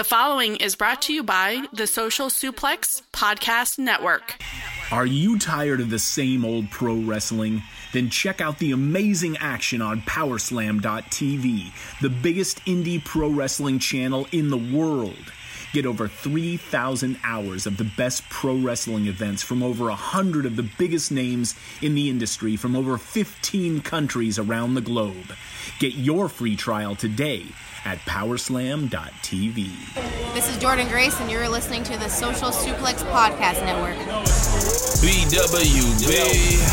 The following is brought to you by the Social Suplex Podcast Network. Are you tired of the same old pro wrestling? Then check out the amazing action on Powerslam.tv, the biggest indie pro wrestling channel in the world. Get over 3,000 hours of the best pro wrestling events from over 100 of the biggest names in the industry from over 15 countries around the globe. Get your free trial today at powerslam.tv. This is Jordan Grace, and you're listening to the Social Suplex Podcast Network. BWB,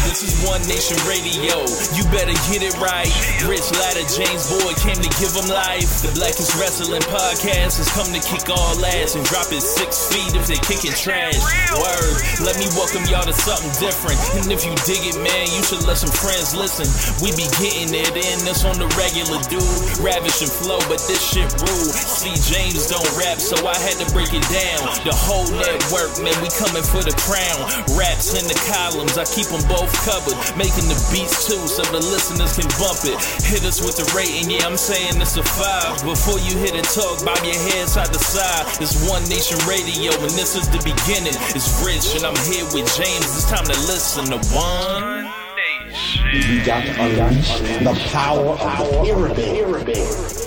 this is One Nation Radio. You better get it right. Rich Latta, James Boyd came to give them life. The Blackest Wrestling Podcast has come to kick all ass and drop it six feet if they kicking trash. Word, let me welcome y'all to something different. And if you dig it, man, you should let some friends listen. We be getting it in, this on the regular dude. Ravish and flow, but this shit rude. See, James don't rap, so I had to break it down. The whole network, man, we coming for the crown. Raps in the columns, I keep them both covered. Making the beats too, so the listeners can bump it. Hit us with the rating, yeah, I'm saying it's a five. Before you hit it, talk, bob your head side to side. It's One Nation Radio, and this is the beginning. It's Rich, and I'm here with James. It's time to listen to One. Nation. We got to unleash the power of the pyramid.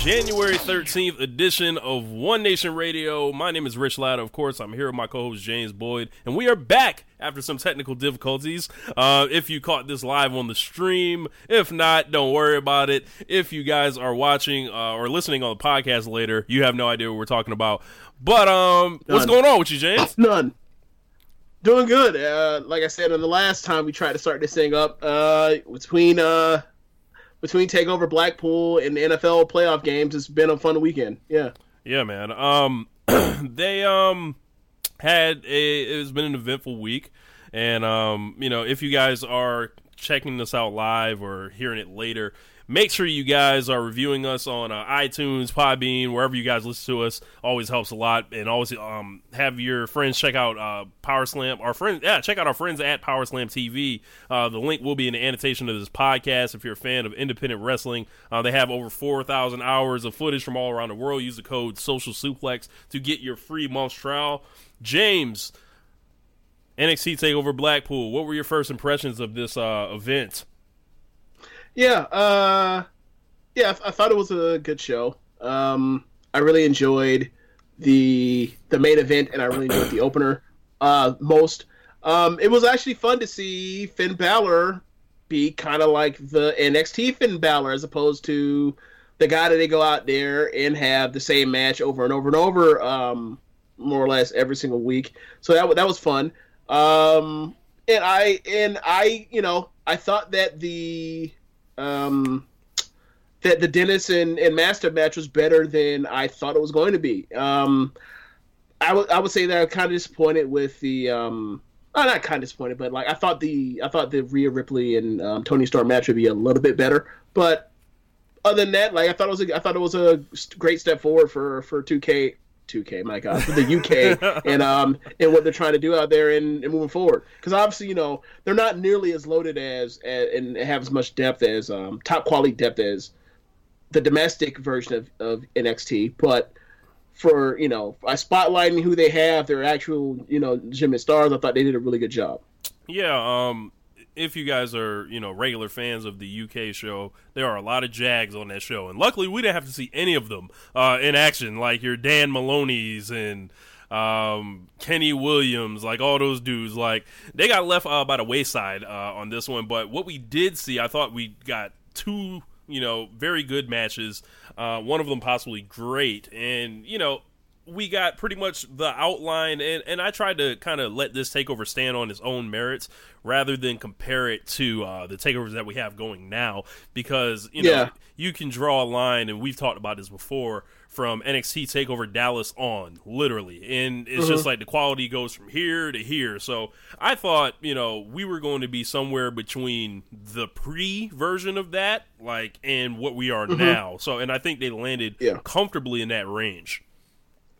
January 13th edition of One Nation Radio. My name is Rich Latta. Of course, I'm here with my co host James Boyd, and we are back after some technical difficulties. Uh, if you caught this live on the stream, if not, don't worry about it. If you guys are watching uh, or listening on the podcast later, you have no idea what we're talking about. But um, what's going on with you, James? None. Doing good. Uh, like I said on the last time we tried to start this thing up, between uh, between uh, over Blackpool and the NFL playoff games, it's been a fun weekend. Yeah. Yeah, man. Um, they um had a it's been an eventful week, and um, you know, if you guys are checking this out live or hearing it later, make sure you guys are reviewing us on uh, iTunes, Podbean, wherever you guys listen to us. Always helps a lot, and always um have your friends check out uh Power Slam. Our friends, yeah, check out our friends at Power Slam TV. Uh, the link will be in the annotation of this podcast. If you're a fan of independent wrestling, uh, they have over four thousand hours of footage from all around the world. Use the code Social Suplex to get your free month's trial. James, NXT Takeover Blackpool. What were your first impressions of this uh, event? Yeah, uh, yeah, I, I thought it was a good show. Um, I really enjoyed the the main event, and I really enjoyed the opener uh, most. Um, it was actually fun to see Finn Balor be kind of like the NXT Finn Balor, as opposed to the guy that they go out there and have the same match over and over and over, um, more or less every single week. So that that was fun. Um, and I and I, you know, I thought that the um, that the Dennis and, and Master match was better than I thought it was going to be. Um, I would I would say that I'm kind of disappointed with the um, oh, not kind of disappointed, but like I thought the I thought the Rhea Ripley and um, Toni Storm match would be a little bit better. But other than that, like I thought it was a, I thought it was a great step forward for for 2K. 2K, my God, for the UK and um and what they're trying to do out there and, and moving forward. Because obviously, you know, they're not nearly as loaded as, as and have as much depth as um top quality depth as the domestic version of, of NXT, but for you know, by spotlighting who they have, their actual you know legitimate stars, I thought they did a really good job. Yeah, um, if you guys are, you know, regular fans of the UK show, there are a lot of Jags on that show, and luckily we didn't have to see any of them uh, in action, like your Dan Moloney's and um, Kenny Williams, like all those dudes. Like they got left uh, by the wayside uh, on this one, but what we did see, I thought we got two, you know, very good matches. Uh, one of them possibly great, and you know, we got pretty much the outline, and, and I tried to kind of let this takeover stand on its own merits rather than compare it to uh, the takeovers that we have going now, because you know Yeah. you can draw a line, and we've talked about this before from NXT Takeover Dallas on, literally, and it's just like the quality goes from here to here. So I thought, you know, we were going to be somewhere between the pre version of that, like, and what we are now. So, and I think they landed Yeah. comfortably in that range.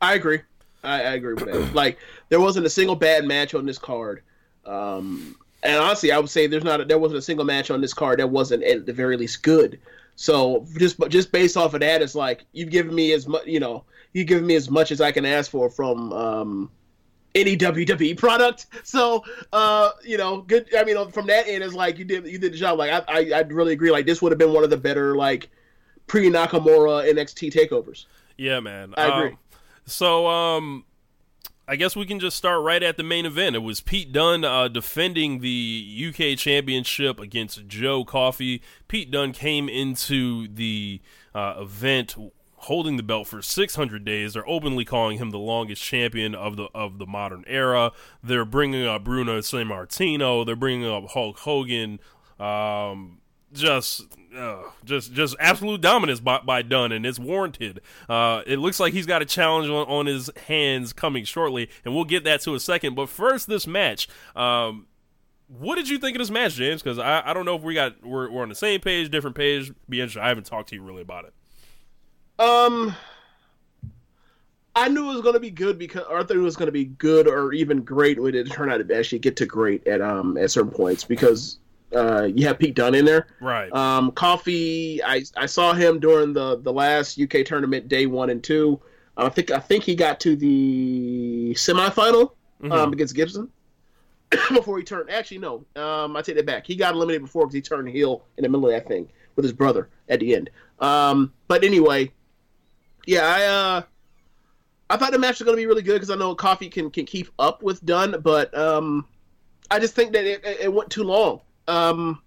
I agree. I, I agree with that. like there wasn't a single bad match on this card. Um, and honestly, I would say there's not a, there wasn't a single match on this card that wasn't at the very least good. So just just based off of that, it's like you've given me as much, you know, you've given me as much as I can ask for from um, any WWE product. So uh, you know, good. I mean, from that end, it's like you did you did the job. Like I I I'd really agree. Like this would have been one of the better like pre Nakamura NXT takeovers. Yeah, man. I agree. Um, so, um, I guess we can just start right at the main event. It was Pete Dunne uh, defending the UK Championship against Joe Coffey. Pete Dunne came into the uh, event holding the belt for 600 days. They're openly calling him the longest champion of the of the modern era. They're bringing up Bruno Sammartino. They're bringing up Hulk Hogan. Um, just uh, just just absolute dominance by, by Dunne, and it's warranted. Uh, it looks like he's got a challenge on, on his hands coming shortly, and we'll get that to a second. But first, this match. Um, what did you think of this match, James? Because I, I don't know if we got we're, we're on the same page, different page. Be interesting. I haven't talked to you really about it. Um, I knew it was going to be good because it was going to be good or even great when it turned out to actually get to great at um at certain points because uh you have Pete Dunne in there. Right. Um, Coffey, I I saw him during the the last UK tournament day one and two. I think I think he got to the semifinal um, against Gibson before he turned. Actually, no, um, I take that back. He got eliminated before because he turned heel in the middle of that thing with his brother at the end. Um, but anyway, yeah, I uh, I thought the match was going to be really good because I know Coffey can can keep up with Dunne, but um, I just think that it it went too long. Um,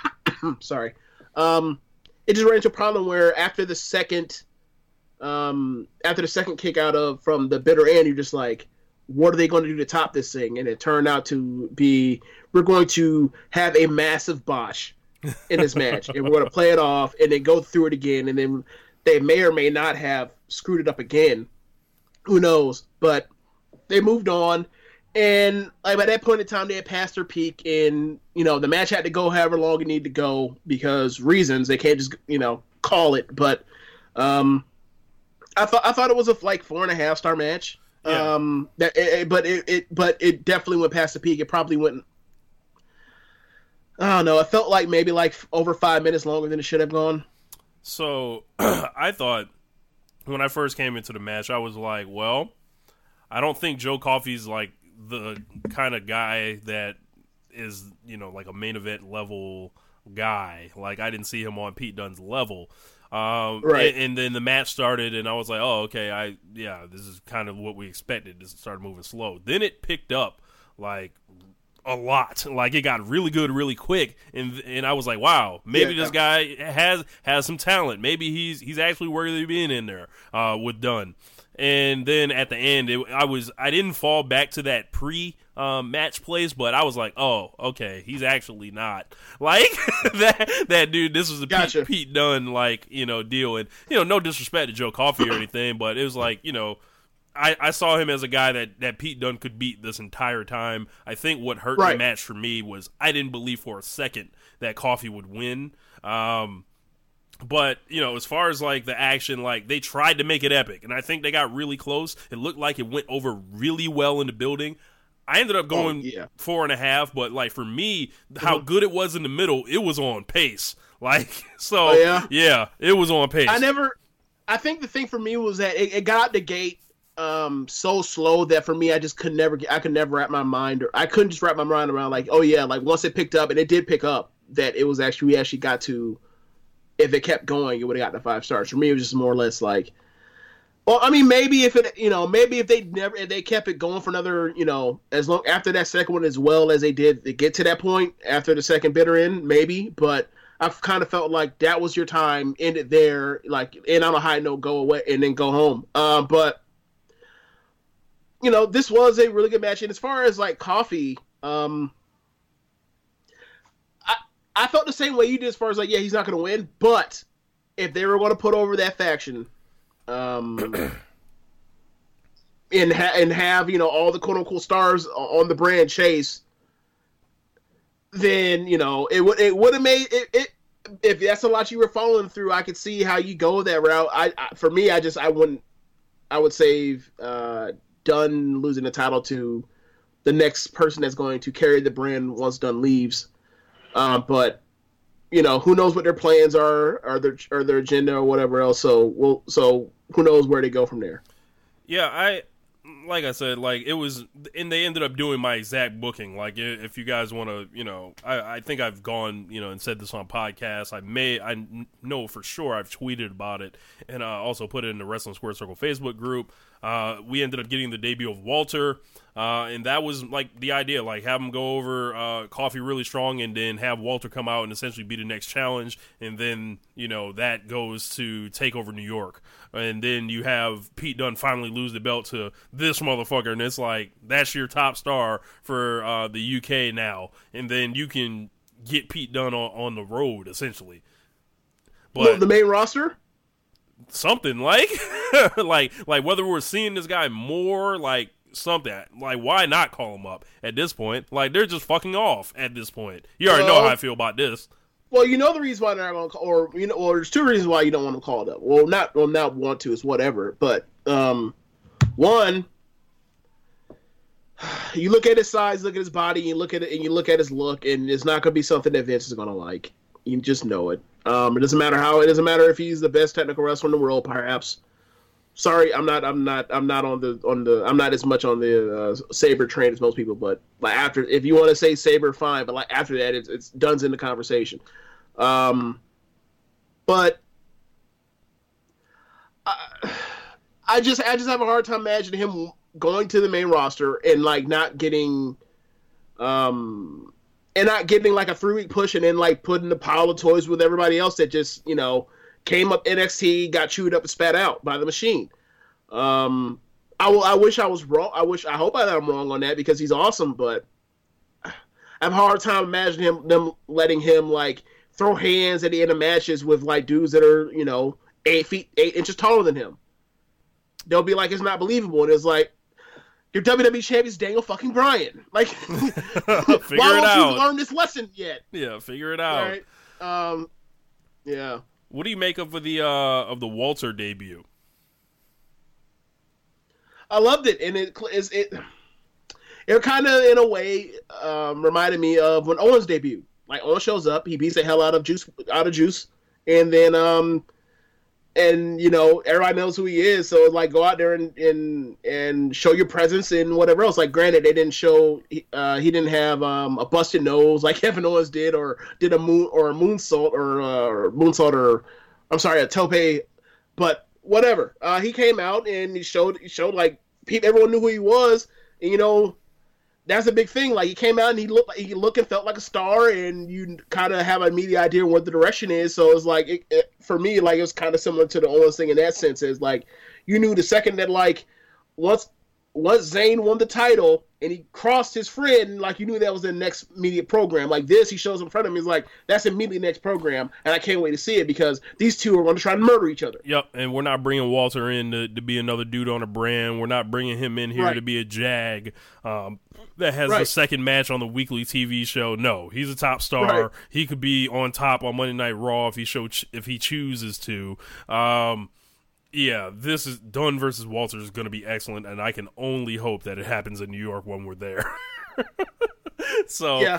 sorry. Um, it just ran into a problem where after the second, um, after the second kick out of from the bitter end, you're just like, what are they going to do to top this thing? And it turned out to be we're going to have a massive botch in this match, and we're going to play it off, and then go through it again, and then they may or may not have screwed it up again. Who knows? But they moved on, and like by that point in time, they had passed their peak, and you know the match had to go however long it needed to go because reasons they can't just you know call it. But um, I thought I thought it was a like four and a half star match. Yeah. Um, that it, it- but it, it but it definitely went past the peak. It probably went. I don't know. It felt like maybe like over five minutes longer than it should have gone. So I thought when I first came into the match, I was like, well, I don't think Joe Coffey's like the kind of guy that is, you know, like a main event level guy. Like I didn't see him on Pete Dunne's level. Um, Right. And, and then the match started, and I was like, oh, okay, I yeah, this is kind of what we expected. This started moving slow. Then it picked up like a lot. Like it got really good really quick, and and I was like, wow, maybe Yeah. this guy has has some talent. Maybe he's he's actually worthy of being in there uh, with Dunne. And then at the end, it, I was I didn't fall back to that pre um, match place, but I was like, oh, okay, he's actually not like that. That dude, this was a Gotcha. Pete, Pete Dunne like you know deal, and you know no disrespect to Joe Coffey or anything, but it was like you know I, I saw him as a guy that, that Pete Dunne could beat this entire time. I think what hurt the match for me was I didn't believe for a second that Coffey would win. Um, but you know, as far as like the action, like they tried to make it epic, and I think they got really close. It looked like it went over really well in the building. I ended up going Oh, yeah. four and a half, but like for me, how good it was in the middle, it was on pace. Like so, Oh, yeah? yeah, it was on pace. I never. I think the thing for me was that it, it got out the gate um so slow that for me I just could never get I could never wrap my mind or I couldn't just wrap my mind around like oh yeah like once it picked up and it did pick up that it was actually we actually got to if it kept going it would have got the five stars for me it was just more or less like well I mean maybe if it you know maybe if they never if they kept it going for another you know as long after that second one as well as they did to get to that point after the second bitter end maybe but I've kind of felt like that was your time, end it there, like end on a high note, go away, and then go home. Uh, but you know, this was a really good match. And as far as like Coffey, um, I felt the same way you did as far as like, yeah, he's not going to win. But if they were going to put over that faction, um, and ha- and have you know all the quote unquote stars on the brand chase, then you know it would it would have made it, it. If that's a lot you were following through, I could see how you go that route. I, I for me, I just I wouldn't. I would save uh, Dunne losing the title to the next person that's going to carry the brand once Dunne leaves. Uh, but you know, who knows what their plans are, or their or their agenda, or whatever else. So we'll so who knows where they go from there. Yeah, I like I said, like it was, and they ended up doing my exact booking. Like, if you guys want to, you know, I, I think I've gone, you know, and said this on podcasts. I may, I know for sure I've tweeted about it, and uh, also put it in the Wrestling Square Circle Facebook group. Uh, we ended up getting the debut of Walter, uh, and that was like the idea, like have him go over uh, Coffey really strong, and then have Walter come out and essentially be the next challenge, and then you know that goes to take over New York, and then you have Pete Dunne finally lose the belt to this motherfucker, and it's like that's your top star for uh, the UK now, and then you can get Pete Dunne on, on the road essentially. Well, But the main roster. Something like like like whether we're seeing this guy more like something like why not call him up at this point like they're just fucking off at this point you already know how i feel about this Well, you know the reason why they're not going to call, or you know, or there's two reasons why you don't want to them called up. Well, not well, not want to is whatever, but um, one, you look at his size, look at his body, you look at it, and you look at his look, and it's not going to be something that Vince is going to like. You just know it. Um, it doesn't matter how. It doesn't matter if he's the best technical wrestler in the world, perhaps. Sorry, I'm not. I'm not. I'm not on the on the. I'm not as much on the uh, Sabre train as most people. But like after, if you want to say Sabre, fine. But like after that, it's it's Dunne's in the conversation. Um, but I, I just I just have a hard time imagining him going to the main roster and like not getting, um, and not getting like a three week push and then like putting the pile of toys with everybody else that just you know came up NXT, got chewed up and spat out by the machine. Um, I will. I wish I was wrong. I wish. I hope I'm wrong on that because he's awesome. But I have a hard time imagining him them letting him like throw hands at the end of matches with like dudes that are you know eight feet eight inches taller than him. They'll be like it's not believable, and it's like your WWE champion's Daniel fucking Bryan. Like, figure why it won't out you learn this lesson yet? yeah figure it out right. Um. Yeah. what do you make of the uh of the walter debut I loved it, and it is it. It kind of, in a way, um, reminded me of when Owens debuted. Like Owen shows up, he beats the hell out of Juice, out of Juice, and then, um, and you know, everybody knows who he is. So like, go out there and and and show your presence and whatever else. Like, granted, they didn't show, uh, he didn't have um, a busted nose like Kevin Owens did, or did a moon or a moonsault or uh, moonsault or, I'm sorry, a tope, but whatever. Uh, he came out and he showed he showed like people, everyone knew who he was, and you know that's a big thing. Like he came out and he looked like he looked and felt like a star, and you kind of have an immediate idea what the direction is. So it's like it, it, for me, like it was kind of similar to the Owens thing in that sense. Is like you knew the second that like once once Zayn won the title and he crossed his friend, like you knew that was the next immediate program. Like this, he shows in front of him. He's like, that's immediately next program, and I can't wait to see it because these two are going to try to murder each other. Yep, and we're not bringing Walter in to, to be another dude on a brand. We're not bringing him in here Right. to be a jag um, that has the second match on the weekly TV show. No, he's a top star. Right. He could be on top on Monday Night Raw if he show if he chooses to. Um, yeah, this is Dunne versus Walter is going to be excellent, and I can only hope that it happens in New York when we're there. so Yeah,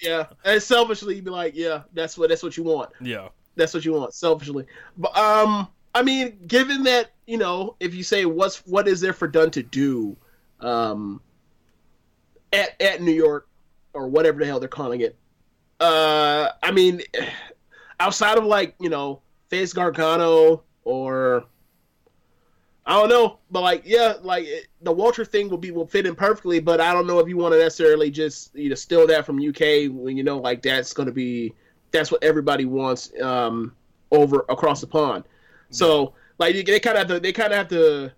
yeah. And selfishly, you'd be like, yeah, that's what that's what you want. yeah. That's what you want. Selfishly, but um, I mean, given that you know, if you say what's what is there for Dunne to do, um, at at New York or whatever the hell they're calling it, uh, I mean, outside of like you know, face Gargano or I don't know, but like yeah, like the Walter thing will be will fit in perfectly. But I don't know if you want to necessarily just you know steal that from UK when you know like that's going to be that's what everybody wants um, over across the pond. So like they kind of have to they kind of have to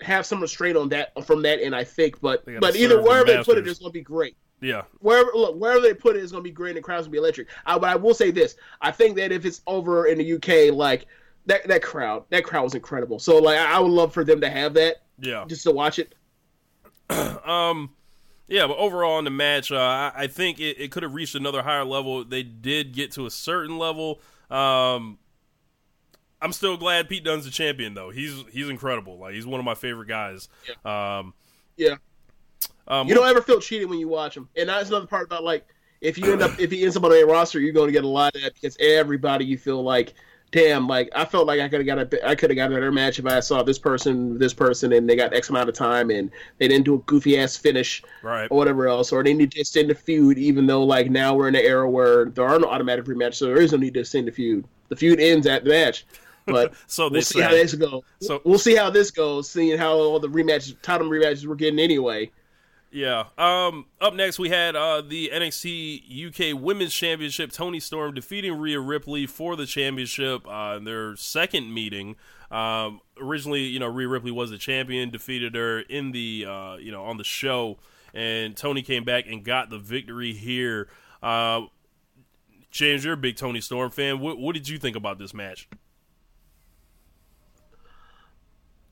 have some restraint on that from that end. I think, but but either the wherever they put it, it's gonna be great. Yeah, Wherever look, wherever they put it is gonna be great, and the crowd's gonna be electric. I, but I will say this: I think that if it's over in the UK, like that that crowd, that crowd was incredible. So like, I would love for them to have that yeah. just to watch it. Um, yeah, but overall in the match, uh, I, I think it, it could have reached another higher level. They did get to a certain level. Um, I'm still glad Pete Dunne's the champion, though. He's he's incredible. Like he's one of my favorite guys. Um, Yeah. um, You don't ever feel cheated when you watch him, and that's another part about like if you end up if he ends up on a roster, you're going to get a lot of that because everybody you feel like, damn, like I felt like I could have got a I could have got a better match if I saw this person, this person, and they got X amount of time and they didn't do a goofy ass finish right. or whatever else, or they need to extend the feud, even though like now we're in an era where there are no automatic rematches, so there is no need to extend the feud. The feud ends at the match. But So we'll see how this goes. So- we'll see how this goes, seeing how all the rematches, title rematches we're getting anyway. Yeah. Um. Up next, we had uh, the NXT UK Women's Championship. Toni Storm defeating Rhea Ripley for the championship. Uh, in their second meeting. Um. Originally, you know, Rhea Ripley was the champion, defeated her in the, uh, you know, on the show, and Toni came back and got the victory here. Uh, James, you're a big Toni Storm fan. What, what did you think about this match?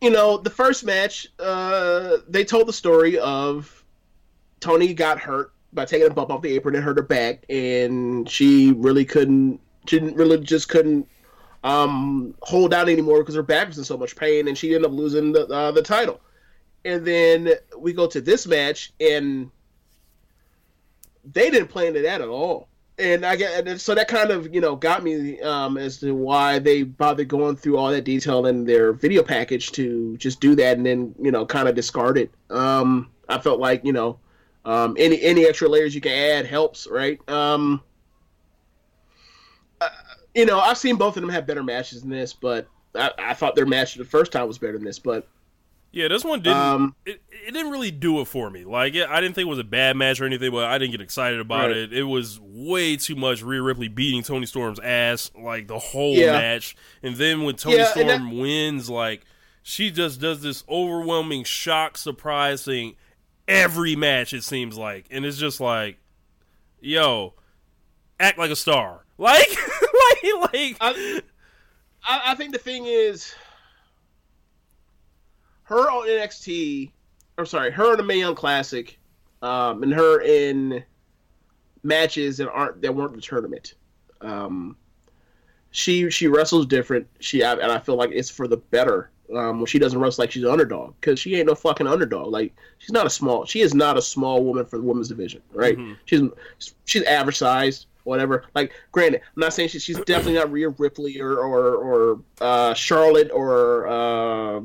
you know, the first match, uh, they told the story of Toni got hurt by taking a bump off the apron and hurt her back, and she really couldn't, she didn't really just couldn't um, hold out anymore because her back was in so much pain, and she ended up losing the uh, the title. And then we go to this match, and they didn't play into that at all. And I get and so that kind of you know got me um, as to why they bothered going through all that detail in their video package to just do that and then you know kind of discard it. Um, I felt like you know um, any any extra layers you can add helps, right? Um, uh, you know I've seen both of them have better matches than this, but I, I thought their match the first time was better than this. But Yeah, this one didn't. Um, it, it didn't really do it for me. Like, it, I didn't think it was a bad match or anything, but I didn't get excited about Right. it. It was way too much Rhea Ripley beating Toni Storm's ass like the whole Yeah. match, and then when Toni Yeah, Storm wins, like she just does this overwhelming shock surprise thing every match. It seems like, and it's just like, yo, act like a star, like, like, like. I, I, think the thing is, her on NXT, or sorry, her in the Mae Classic, um, and her in matches that aren't that weren't the tournament. Um, she she wrestles different. She and I feel like it's for the better. Um, when she doesn't wrestle like she's an underdog, because she ain't no fucking underdog. Like she's not a small. She is not a small woman for the women's division, right? She's she's average sized, whatever. Like, granted, I'm not saying she, she's definitely not Rhea Ripley or or or uh, Charlotte or uh,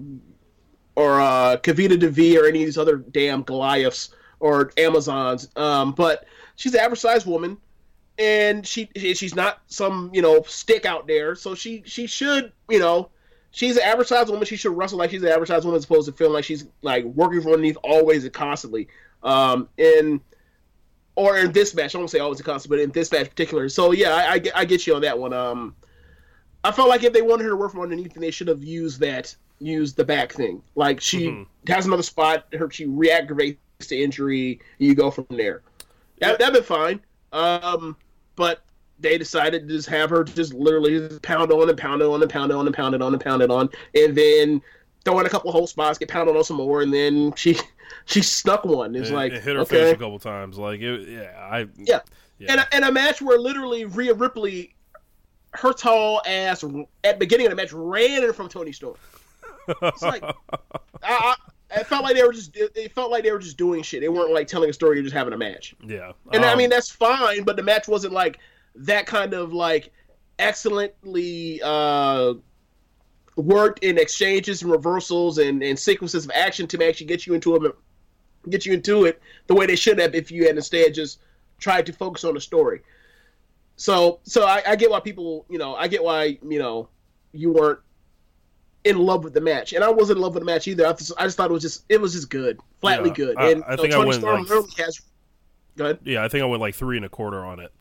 or uh, Kavita Devi or any of these other damn Goliaths or Amazons. Um, but she's an average sized woman, and she she's not some you know stick out there. So she she should you know. She's an average sized woman. She should wrestle like she's an average sized woman, as opposed to feeling like she's like working from underneath always and constantly. Um, and or in this match, I won't say always a constant, but in this match in particular. So yeah, I, I, get, I get you on that one. Um, I felt like if they wanted her to work from underneath, then they should have used that, used the back thing. Like she has another spot, her she reactivates the injury, you go from there. That that'd been fine. Um, but they decided to just have her just literally just pound on and pound on and pound on and pound it on and pound it on, and then throw in a couple of whole spots, get pounded on some more, and then she she snuck one. It's It- like it hit her okay. face a couple times. Like, it, yeah, I Yeah. Yeah. And, a, and a match where literally Rhea Ripley, her tall ass at the beginning of the match ran in from Tony Storm. It's like I, I, it felt like they were just it, felt like they were just doing shit. They weren't like telling a story. You're just having a match. yeah. And I Um, mean that's fine, but the match wasn't like that kind of like excellently uh worked in exchanges and reversals and, and sequences of action to actually get you into it get you into it the way they should have if you had instead just tried to focus on the story. So so I, I get why people you know I get why you know you weren't in love with the match, and I wasn't in love with the match either. I just, I just thought it was just it was just good, flatly Yeah, good. I- and I you know, I Toni went, Storm like- has good. yeah, I think I went like three and a quarter on it.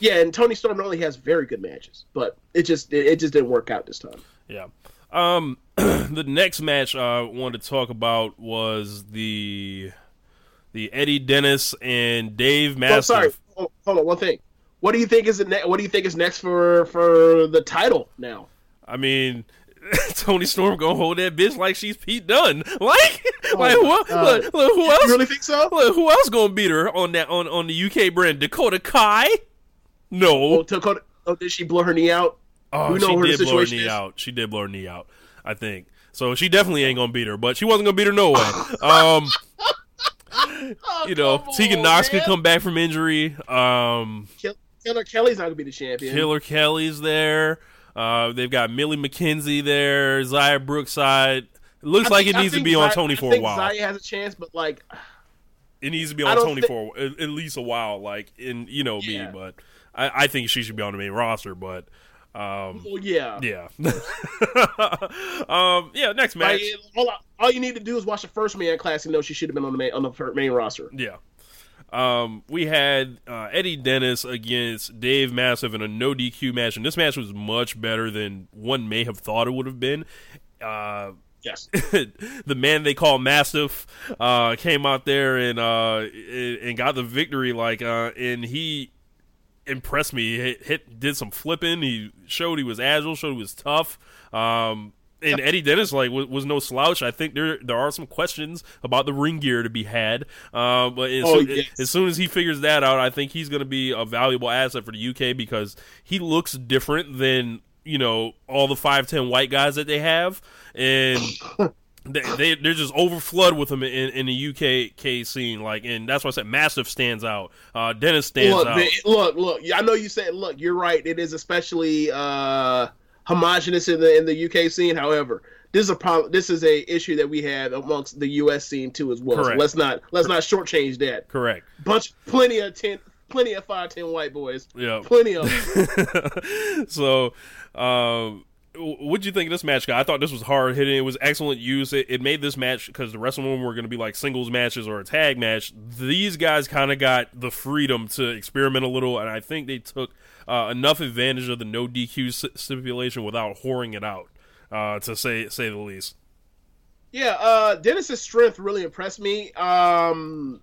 Yeah, and Toni Storm normally has very good matches, but it just it, it just didn't work out this time. Yeah. Um, the next match I wanted to talk about was the the Eddie Dennis and Dave Oh, Mastiff. sorry. Hold hold on, one thing. What do you think is the ne- What do you think is next for for the title now? I mean, Toni Storm gonna hold that bitch like she's Pete Dunne. Like, like what? Look, look, who else? You really think so? Look, who else gonna beat her on that on on the UK brand? Dakota Kai? No. Oh, Dakota, oh, did she blow her knee out? Oh, we know she did blow her knee is. out. She did blow her knee out. I think so. She definitely ain't gonna beat her, but she wasn't gonna beat her no way. Um, you know, Tegan Nox could come back from injury. Um, Killer Kelly's not gonna be the champion. Killer Kelly's there. Uh, they've got Millie McKenzie there. Xia Brookside. It looks I like think- it needs to think be on Toni I for a while. Xia has a chance, but like, It needs to be on Toni thi- for at, at least a while. Like in you know Yeah. me, but I, I think she should be on the main roster. But um, well, yeah. yeah, um, yeah. Next Like, match. all, all you need to do is watch the first man class and know she should have been on the main on the main roster. Yeah. Um, we had uh, Eddie Dennis against Dave Mastiff in a no DQ match, and this match was much better than one may have thought it would have been. Uh, Yes. the man they call Mastiff uh, came out there and uh, and got the victory. Like, uh, and he impressed me. Hit, hit did some flipping. He showed he was agile. Showed he was tough. Um, and Eddie Dennis like was, was no slouch. I think there there are some questions about the ring gear to be had. Uh, but as, Oh, soon, yes. as soon as he figures that out, I think he's going to be a valuable asset for the UK because he looks different than you know all the five ten white guys that they have, and they, they they're just over flood with them in, in the UK K scene. Like, and that's why I said Mastiff stands out. Uh, Dennis stands look, out. man, look, look. I know you said, look, you're right. It is especially uh, homogenous in the in the UK scene. However, this is a problem. This is a issue that we have amongst the US scene too as well. So Correct. let's not let's not shortchange that. Correct. Bunch, plenty of ten, plenty of five ten white boys. Yeah. Plenty of. them. so, um, what would you think of this match, guy? I thought this was hard hitting. It was excellent use. It, it made this match because the rest of them were going to be like singles matches or a tag match. These guys kind of got the freedom to experiment a little, and I think they took uh, enough advantage of the no DQ stipulation without whoring it out, uh, to say say the least. Yeah, uh, Dennis's strength really impressed me. Um,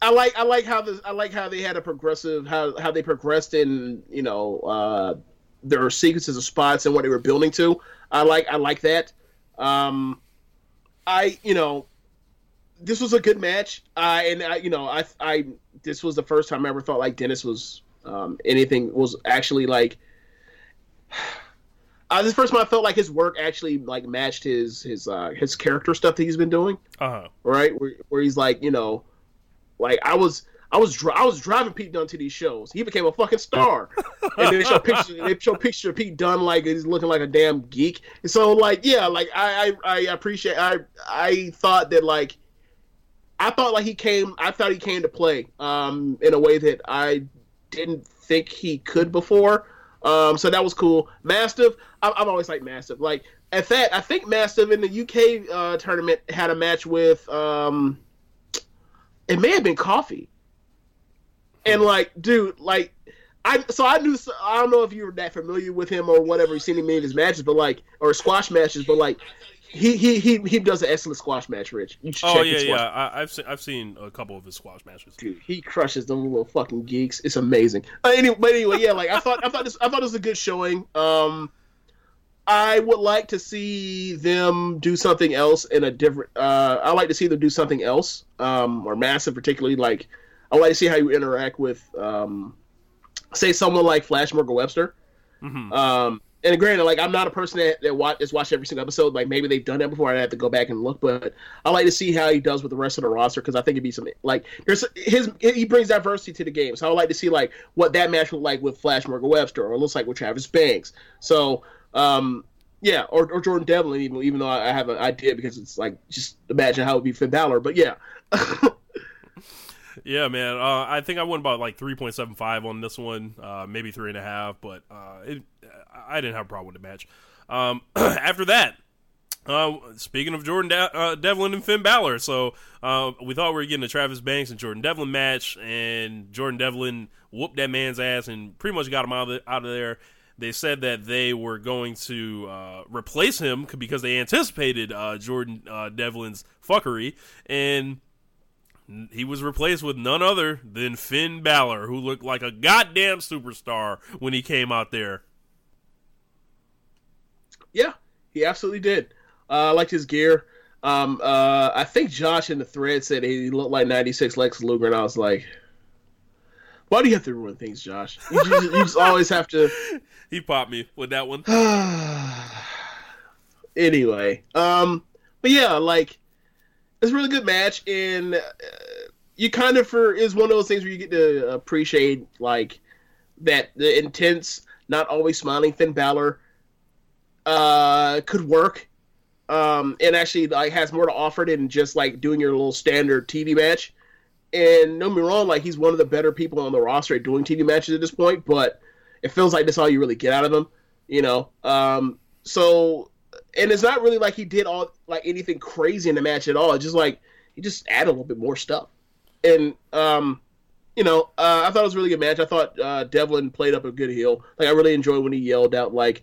I like I like how the I like how they had a progressive how how they progressed in you know uh, are sequences of spots and what they were building to. I like I like that. Um, I you know this was a good match. I and I you know I I this was the first time I ever thought like Dennis was um, anything was actually like uh, this first time I felt like his work actually like matched his his uh, his character stuff that he's been doing. Uh huh. Right, where, where he's like, you know, like I was I was dri- I was driving Pete Dunne to these shows. He became a fucking star, and they show pictures. They show picture of Pete Dunne like he's looking like a damn geek. And so like yeah, like I I, I appreciate I I thought that like I thought like he came I thought he came to play um in a way that I didn't think he could before. Um, so that was cool. Mastiff, I- I've always liked Mastiff. Like at that, I think Mastiff in the UK uh, tournament had a match with um, it may have been Coffey, and like, dude, like, I so I knew I don't know if you were that familiar with him or whatever. You've seen him in his matches, but like, or squash matches, but like, he he he he does an excellent squash match, Rich. You should Oh check yeah, yeah. I, I've seen I've seen a couple of his squash matches. dude, he crushes them little fucking geeks. It's amazing. Uh, anyway, but anyway, yeah, like I thought, I thought this, I thought it was a good showing. Um, I would like to see them do something else in a different. Uh, I like to see them do something else, um, or Mastiff, particularly like I like to see how you interact with, um, say, someone like Flash Morgan Webster. Um, and granted, like I'm not a person that that watch that's watched every single episode. Like maybe they've done that before. I have to go back and look, but I like to see how he does with the rest of the roster because I think it'd be some like there's his he brings diversity to the game. So I would like to see like what that match would like with Flash Morgan Webster or it looks like with Travis Banks. So um yeah, or, or Jordan Devlin even even though I have an idea because it's like just imagine how it would be Finn Balor. But yeah, Yeah, man. Uh, I think I went about like three point seven five on this one, uh, maybe three and a half, but uh, it, I didn't have a problem with the match. Um, after that, uh, speaking of Jordan De- uh, Devlin and Finn Balor, so uh, we thought we were getting a Travis Banks and Jordan Devlin match, and Jordan Devlin whooped that man's ass and pretty much got him out of the, out of there. they said that they were going to uh, replace him because they anticipated uh, Jordan uh, Devlin's fuckery, and he was replaced with none other than Finn Balor, who looked like a goddamn superstar when he came out there. Yeah, he absolutely did. Uh, I liked his gear. Um, uh, I think Josh in the thread said he looked like '96 Lex Luger, and I was like, "Why do you have to ruin things, Josh? You just, you just always have to." He popped me with that one. anyway, um, but yeah, like it's a really good match, and uh, you kind of for is one of those things where you get to appreciate like that the intense, not always smiling Finn Balor uh, could work, um, and actually like has more to offer than just like doing your little standard TV match. And don't me wrong, like he's one of the better people on the roster at doing TV matches at this point, but it feels like that's all you really get out of him, you know. Um, so, and it's not really like he did all like anything crazy in the match at all. It's just like he just added a little bit more stuff, and um, you know, uh, I thought it was a really good match. I thought uh, Devlin played up a good heel. Like I really enjoyed when he yelled out like,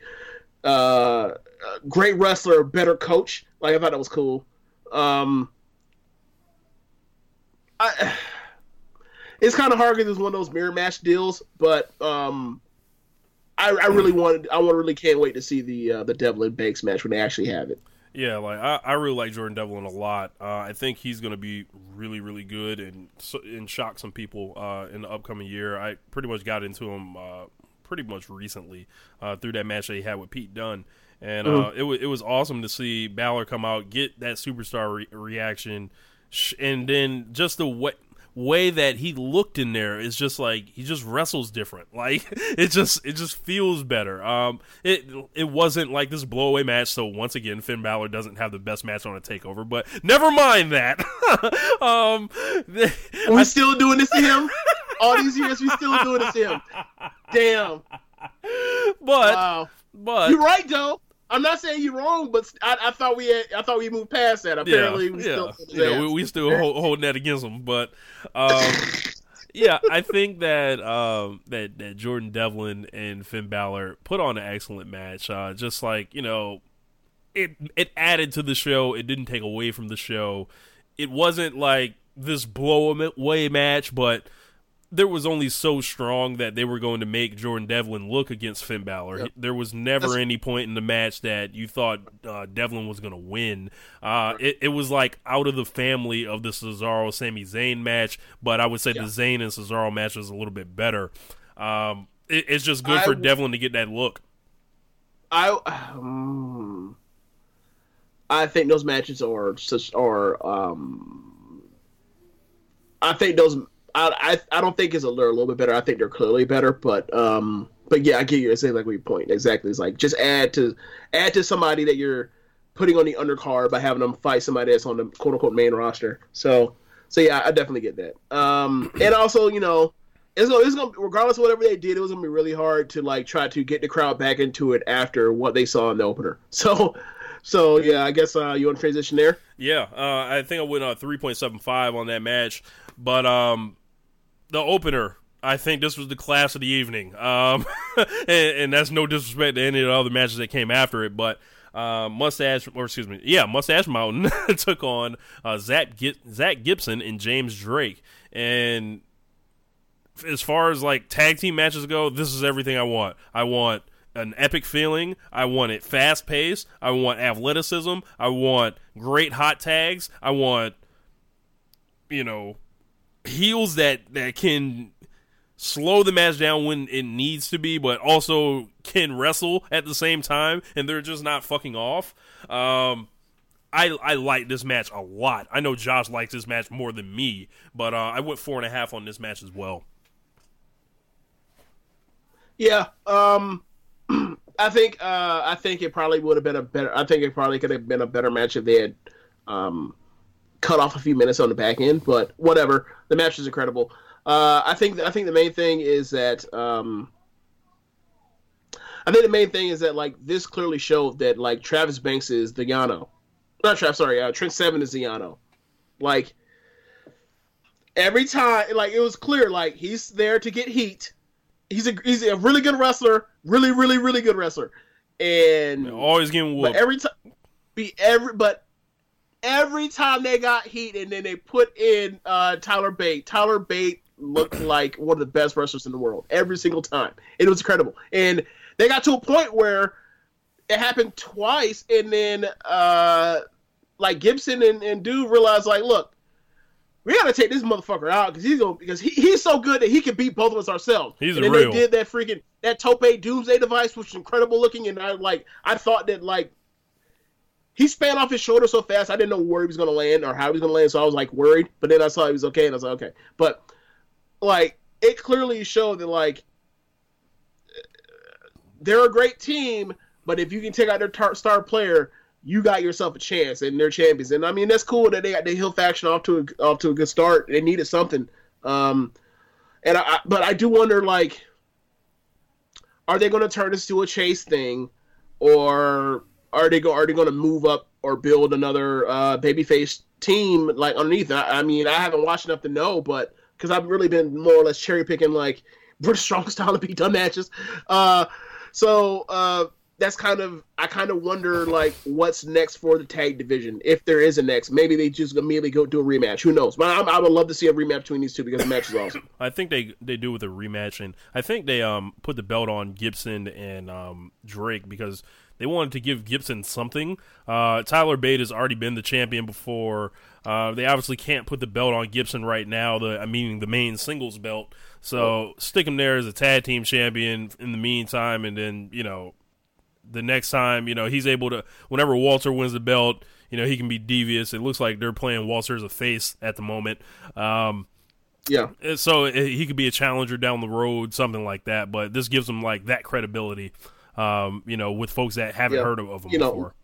uh, "Great wrestler, better coach." Like I thought that was cool. Um, I, it's kind of hard because it's one of those mirror match deals, but um, I, I really wanted, I want really can't wait to see the uh, the Devlin Banks match when they actually have it. Yeah, like I, I really like Jordan Devlin a lot. Uh, I think he's going to be really, really good and and shock some people uh, in the upcoming year. I pretty much got into him uh, pretty much recently uh, through that match that he had with Pete Dunne, and uh, it was it was awesome to see Balor come out, get that superstar re- reaction, sh- and then just the way way that he looked in there is just like he just wrestles different like it just it just feels better um it it wasn't like this blowaway match so once again Finn Balor doesn't have the best match on a takeover but never mind that um Are we still doing this to him? All these years, we still doing this to him. Damn. but Wow. but You're right, though. I'm not saying you're wrong, but I, I thought we had, I thought we moved past that. Apparently, we yeah, still. you know, we, we still hold, holding that against them, but um, yeah, I think that um, that that Jordan Devlin and Finn Balor put on an excellent match. Uh, just like you know, it it added to the show. It didn't take away from the show. It wasn't like this blow away match, but there was only so strong that they were going to make Jordan Devlin look against Finn Balor. Yep. There was never That's- any point in the match that you thought uh, Devlin was going to win. Uh, it, it was like out of the family of the Cesaro Sami Zayn match, but I would say Yeah. the Zayn and Cesaro match was a little bit better. Um, it, it's just good I for w- Devlin to get that look. I um, I think those matches are such are um I think those I I, I don't think it's a, a little bit better. I think they're clearly better, but um but yeah, I get you. It's like your point exactly. It's like just add to add to somebody that you're putting on the undercard by having them fight somebody that's on the quote unquote main roster. So so yeah, I definitely get that. Um and also you know it's gonna, it's gonna regardless of whatever they did, it was gonna be really hard to like try to get the crowd back into it after what they saw in the opener. So, so yeah, I guess uh, you want to transition there. Yeah, uh, I think I went uh, three point seven five on that match, but um, the opener. I think this was the class of the evening, um, and, and that's no disrespect to any of the other matches that came after it. But uh, Mustache, or excuse me, yeah, Mustache Mountain took on uh, Zack Zack Gibson and James Drake, and as far as like tag team matches go, this is everything I want. I want an epic feeling. I want it fast paced. I want athleticism. I want great hot tags. I want you know heels that that can slow the match down when it needs to be, but also can wrestle at the same time, and they're just not fucking off. Um, I I like this match a lot. I know Josh likes this match more than me, but uh, I went four and a half on this match as well. Yeah, um, I think uh, I think it probably would have been a better. I think it probably could have been a better match if they had um, cut off a few minutes on the back end. But whatever, the match is incredible. Uh, I think I think the main thing is that um, I think the main thing is that like this clearly showed that like Travis Banks is the Yano, not Travis. Sorry, uh, Trent Seven is the Yano. Like every time, like it was clear, like he's there to get heat he's a he's a really good wrestler, really really really good wrestler, and Always getting but whooped. every time be every but every time they got heat and then they put in uh, Tyler Bate, Tyler Bate looked like one of the best wrestlers in the world every single time. It was incredible, and they got to a point where it happened twice, and then uh, like Gibson and, and Dude realized like, look, we gotta take this motherfucker out because he's gonna because he, he's so good that he can beat both of us ourselves. He's and then real. they did that freaking that Tope Doomsday device, which was incredible looking, and I like I thought that like he span off his shoulder so fast I didn't know where he was gonna land or how he was gonna land, so I was like worried. But then I saw he was okay, and I was like, okay. But like it clearly showed that like they're a great team, but if you can take out their tar- star player, you got yourself a chance, and they're champions. And I mean, that's cool that they got the Hill faction off to a, off to a good start. They needed something, um, and I, I- but I do wonder like, are they going to turn this to a chase thing, or are they go are they going to move up or build another uh, babyface team like underneath? I, I mean, I haven't watched enough to know, but because I've really been more or less cherry picking like British strong style to be done matches. Uh, so uh, that's kind of I kind of wonder like what's next for the tag division if there is a next. Maybe they just immediately go do a rematch. Who knows? But I, I would love to see a rematch between these two because the match is awesome. I think they they do with a rematch, and I think they um put the belt on Gibson and um Drake because they wanted to give Gibson something. Uh, Tyler Bate has already been the champion before. Uh, they obviously can't put the belt on Gibson right now. The I mean the main singles belt. So stick him there as a tag team champion in the meantime, and then you know the next time, you know, he's able to whenever Walter wins the belt, you know, he can be devious. It looks like they're playing Walter as a face at the moment. Um, Yeah, so uh, he could be a challenger down the road, something like that. But this gives him like that credibility, um, you know, with folks that haven't Yeah. heard of, of him You know, before.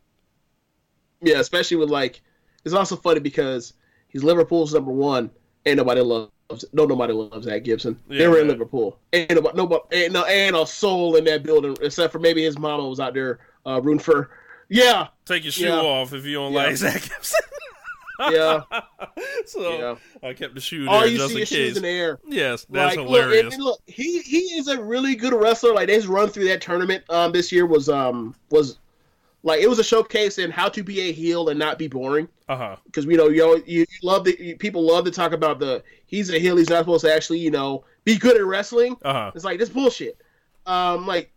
yeah. Especially with like it's also funny because he's Liverpool's number one. Ain't nobody loves. No, nobody loves that Gibson. they Yeah, were in yeah. Liverpool. Ain't nobody, nobody, ain't, no, ain't a soul in that building except for maybe his mama was out there uh, rooting for. Yeah, Take your shoe off if you don't like Zack Gibson. yeah. so Yeah. I kept the shoe All there you just see in is shoes in the air. Yes, that's like, hilarious. Look, and, and look, he he is a really good wrestler. Like his run through that tournament um this year was um was like it was a showcase in how to be a heel and not be boring. uh huh. Because you know you, you love the you, people love to talk about the he's a heel. He's not supposed to actually you know be good at wrestling. Uh huh. It's like this bullshit. Um, like,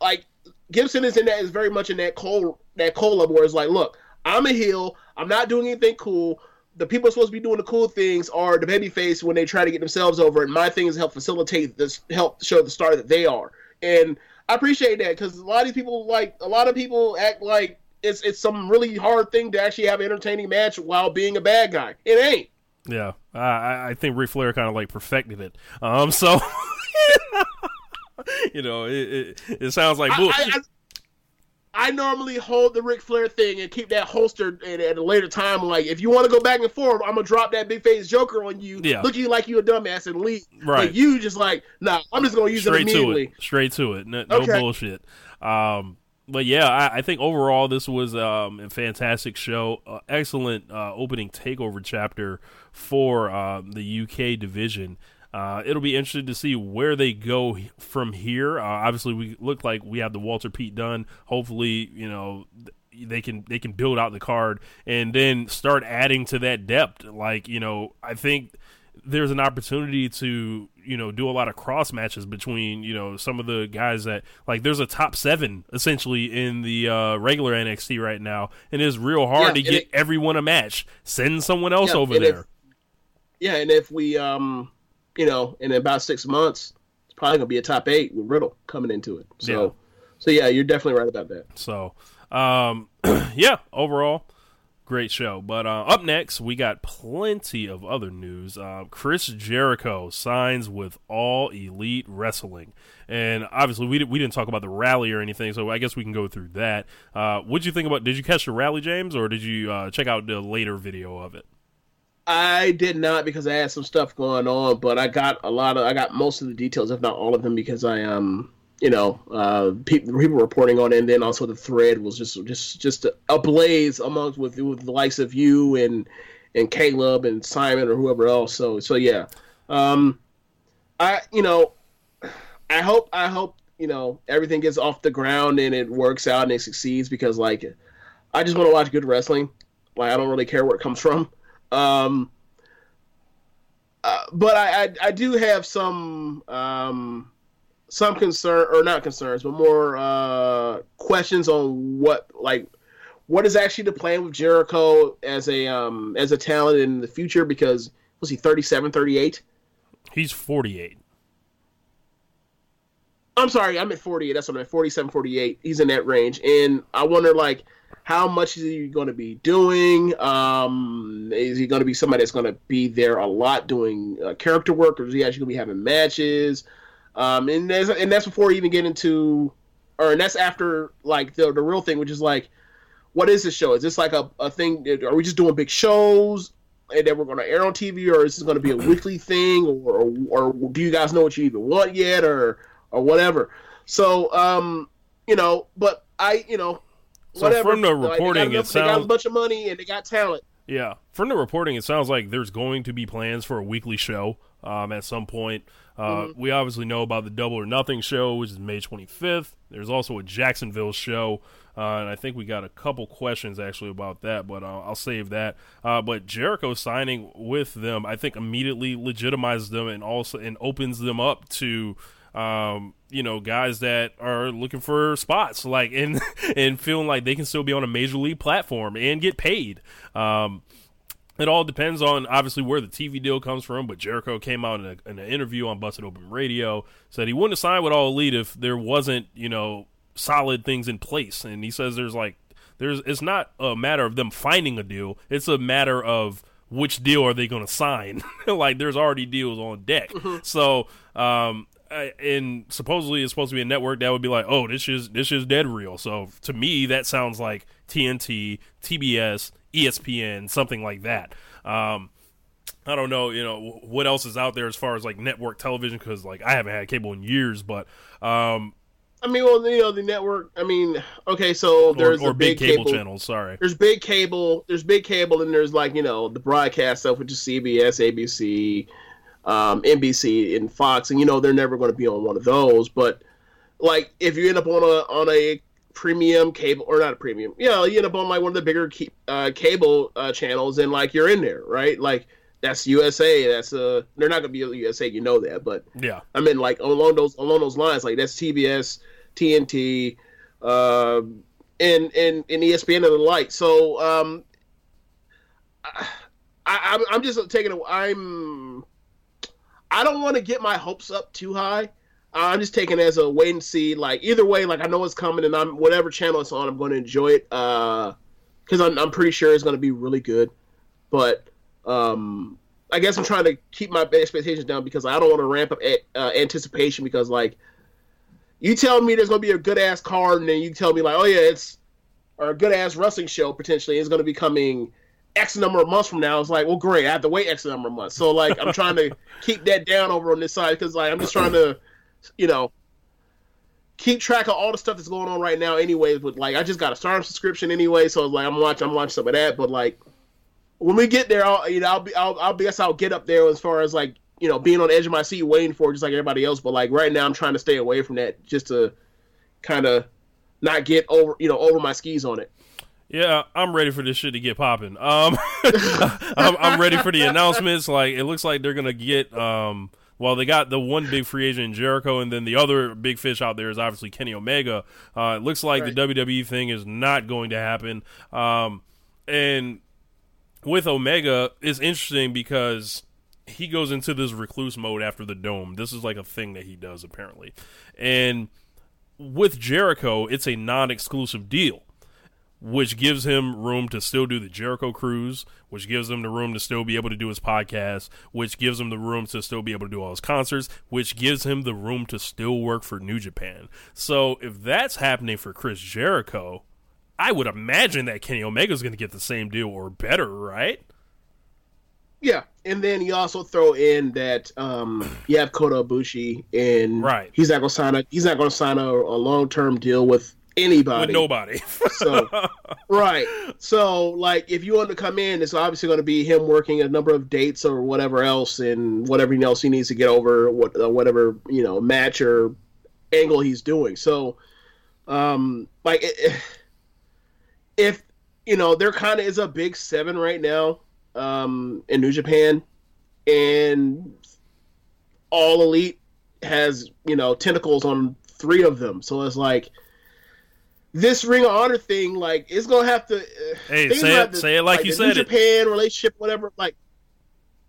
like Gibson is in that is very much in that cold that level where it's like, look, I'm a heel. I'm not doing anything cool. The people are supposed to be doing the cool things are the babyface when they try to get themselves over, and my thing is help facilitate this, help show the star that they are. And I appreciate that because a lot of people like a lot of people act like it's it's some really hard thing to actually have an entertaining match while being a bad guy. It ain't. Yeah, I- I, I think Ric Flair kind of like perfected it. Um, so you know, it, it, it sounds like bull- I, I, I normally hold the Ric Flair thing and keep that holstered at, at a later time. Like, if you want to go back and forth, I'm gonna drop that big face Joker on you, Yeah. look at you like you a dumbass and leave. Right. But you just like, nah, I'm just gonna use it straight to immediately. it, straight to it. No, no bullshit. Um, but yeah, I, I think overall this was um, a fantastic show. Uh, excellent uh, opening takeover chapter for uh, the UK division. Uh, it'll be interesting to see where they go from here. Uh, obviously, we look like we have the Walter Pete Dunne. Hopefully, you know they can they can build out the card and then start adding to that depth. Like you know, I think there's an opportunity to you know do a lot of cross matches between you know some of the guys that like there's a top seven essentially in the uh, regular NXT right now, and it's real hard Yeah, to get it- everyone a match. Send someone else Yeah, over and if- there. Yeah, and if we, um, you know, in about six months, it's probably gonna be a top eight with Riddle coming into it. So, Yeah. so yeah, you're definitely right about that. So, um, yeah, overall, great show. But uh, up next, we got plenty of other news. Uh, Chris Jericho signs with All Elite Wrestling, and obviously, we didn't we didn't talk about the rally or anything, so I guess we can go through that. Uh, what'd you think about? Did you catch the rally, James, or did you uh, check out the later video of it? I did not because I had some stuff going on, but I got a lot of I got most of the details, if not all of them, because I um you know uh people people reporting on it, and then also the thread was just just just ablaze amongst with with the likes of you and and Caleb and Simon or whoever else. So so yeah, um I you know I hope I hope you know everything gets off the ground and it works out and it succeeds because like I just want to watch good wrestling. Like I don't really care where it comes from. Um, uh, but I, I I do have some um some concern or not concerns, but more uh questions on what like what is actually the plan with Jericho as a um as a talent in the future because was he 37 38 He's 48. I'm sorry, I'm at 48. That's what I'm at 47, 48. He's in that range, and I wonder like how much is he going to be doing? Um, is he going to be somebody that's going to be there a lot doing uh, character work, or is he actually going to be having matches? Um, and that's and that's before we even get into, or and that's after like the the real thing, which is like, what is this show? Is this like a, a thing? Are we just doing big shows? And then we're going to air on TV, or is this going to be a weekly thing, or, or or do you guys know what you even want yet, or or whatever. So, um, you know, but I, you know, So whatever. from the Like, reporting, they got, it enough- they got a bunch of money and they got talent. yeah. From the reporting, it sounds like there's going to be plans for a weekly show um, at some point. Uh, Mm-hmm. We obviously know about the Double or Nothing show, which is May 25th. There's also a Jacksonville show, uh, and I think we got a couple questions actually about that, but uh, I'll save that. Uh, but Jericho signing with them, I think, immediately legitimizes them and also and opens them up to um, you know, guys that are looking for spots, like and and feeling like they can still be on a major league platform and get paid. Um, it all depends on obviously where the TV deal comes from. But Jericho came out in, a, in an interview on Busted Open Radio said he wouldn't have signed with All Elite if there wasn't you know solid things in place, and he says there's like there's it's not a matter of them finding a deal; it's a matter of which deal are they going to sign. like there's already deals on deck, so. um I- and supposedly it's supposed to be a network that would be like, oh, this is this is dead real. So to me, that sounds like TNT, TBS, ESPN, something like that. Um, I don't know, you know, what else is out there as far as like network television because like I haven't had cable in years, but um, I mean, well, you know, the network. I mean, okay, so there's or the big, big, cable, cable, channels. Sorry, There's big cable. There's big cable, and there's like you know the broadcast stuff, which is CBS, ABC, um, NBC, and Fox, and you know they're never going to be on one of those. But like, if you end up on a on a premium cable or not a premium, yeah, you end up on like one of the bigger ke- uh, cable uh, channels, and like you're in there, right? Like that's USA. That's uh, they're not going to be USA. You know that, but yeah, I mean, like along those along those lines, like that's TBS, TNT, uh, and and and ESPN and the like. So um, I, I'm I'm just taking. A, I'm I don't want to get my hopes up too high. I'm just taking it as a wait and see. Like either way, like I know it's coming, and I'm whatever channel it's on, I'm going to enjoy it. Uh, because I'm I'm pretty sure it's going to be really good. But um, I guess I'm trying to keep my expectations down because I don't want to ramp up a- uh, anticipation because like you tell me there's going to be a good ass card and then you tell me like oh yeah it's or a good ass wrestling show potentially is going to be coming X number of months from now. It's like well great I have to wait X number of months. So like I'm trying to keep that down over on this side because like I'm just trying to you know keep track of all the stuff that's going on right now anyways but like I just got a Stardom subscription anyway so like I'm watching I'm watching some of that but like when we get there, I'll you know I'll be I'll, I'll guess I'll get up there as far as like you know being on the edge of my seat waiting for it just like everybody else. But like right now, I'm trying to stay away from that just to kind of not get over you know over my skis on it. Yeah, I'm ready for this shit to get popping. Um, I'm, I'm ready for the announcements. Like, it looks like they're gonna get. Um, well, they got the one big free agent in Jericho, and then the other big fish out there is obviously Kenny Omega. Uh, it looks like the WWE thing is not going to happen. Um, and with Omega, it's interesting because he goes into this recluse mode after the dome. This is like a thing that he does apparently, and with Jericho, it's a non-exclusive deal which gives him room to still do the Jericho cruise, which gives him the room to still be able to do his podcast, which gives him the room to still be able to do all his concerts, which gives him the room to still work for New Japan. So if that's happening for Chris Jericho, I would imagine that Kenny Omega's going to get the same deal or better, right? Yeah, and then you also throw in that um, you have Kota Ibushi, and Right. he's not going to sign a he's not going to sign a, a long term deal with anybody. With nobody. So right. So like if you want to come in, it's obviously going to be him working a number of dates or whatever else, and whatever else he needs to get over, what uh, whatever you know match or angle he's doing. So, um, like if you know there kind of is a big seven right now um, in New Japan, and All Elite has you know tentacles on three of them. So it's like this Ring of Honor thing, like it's gonna have to. uh, Hey, say it- the- say it like you the said New it. Japan relationship, whatever. Like,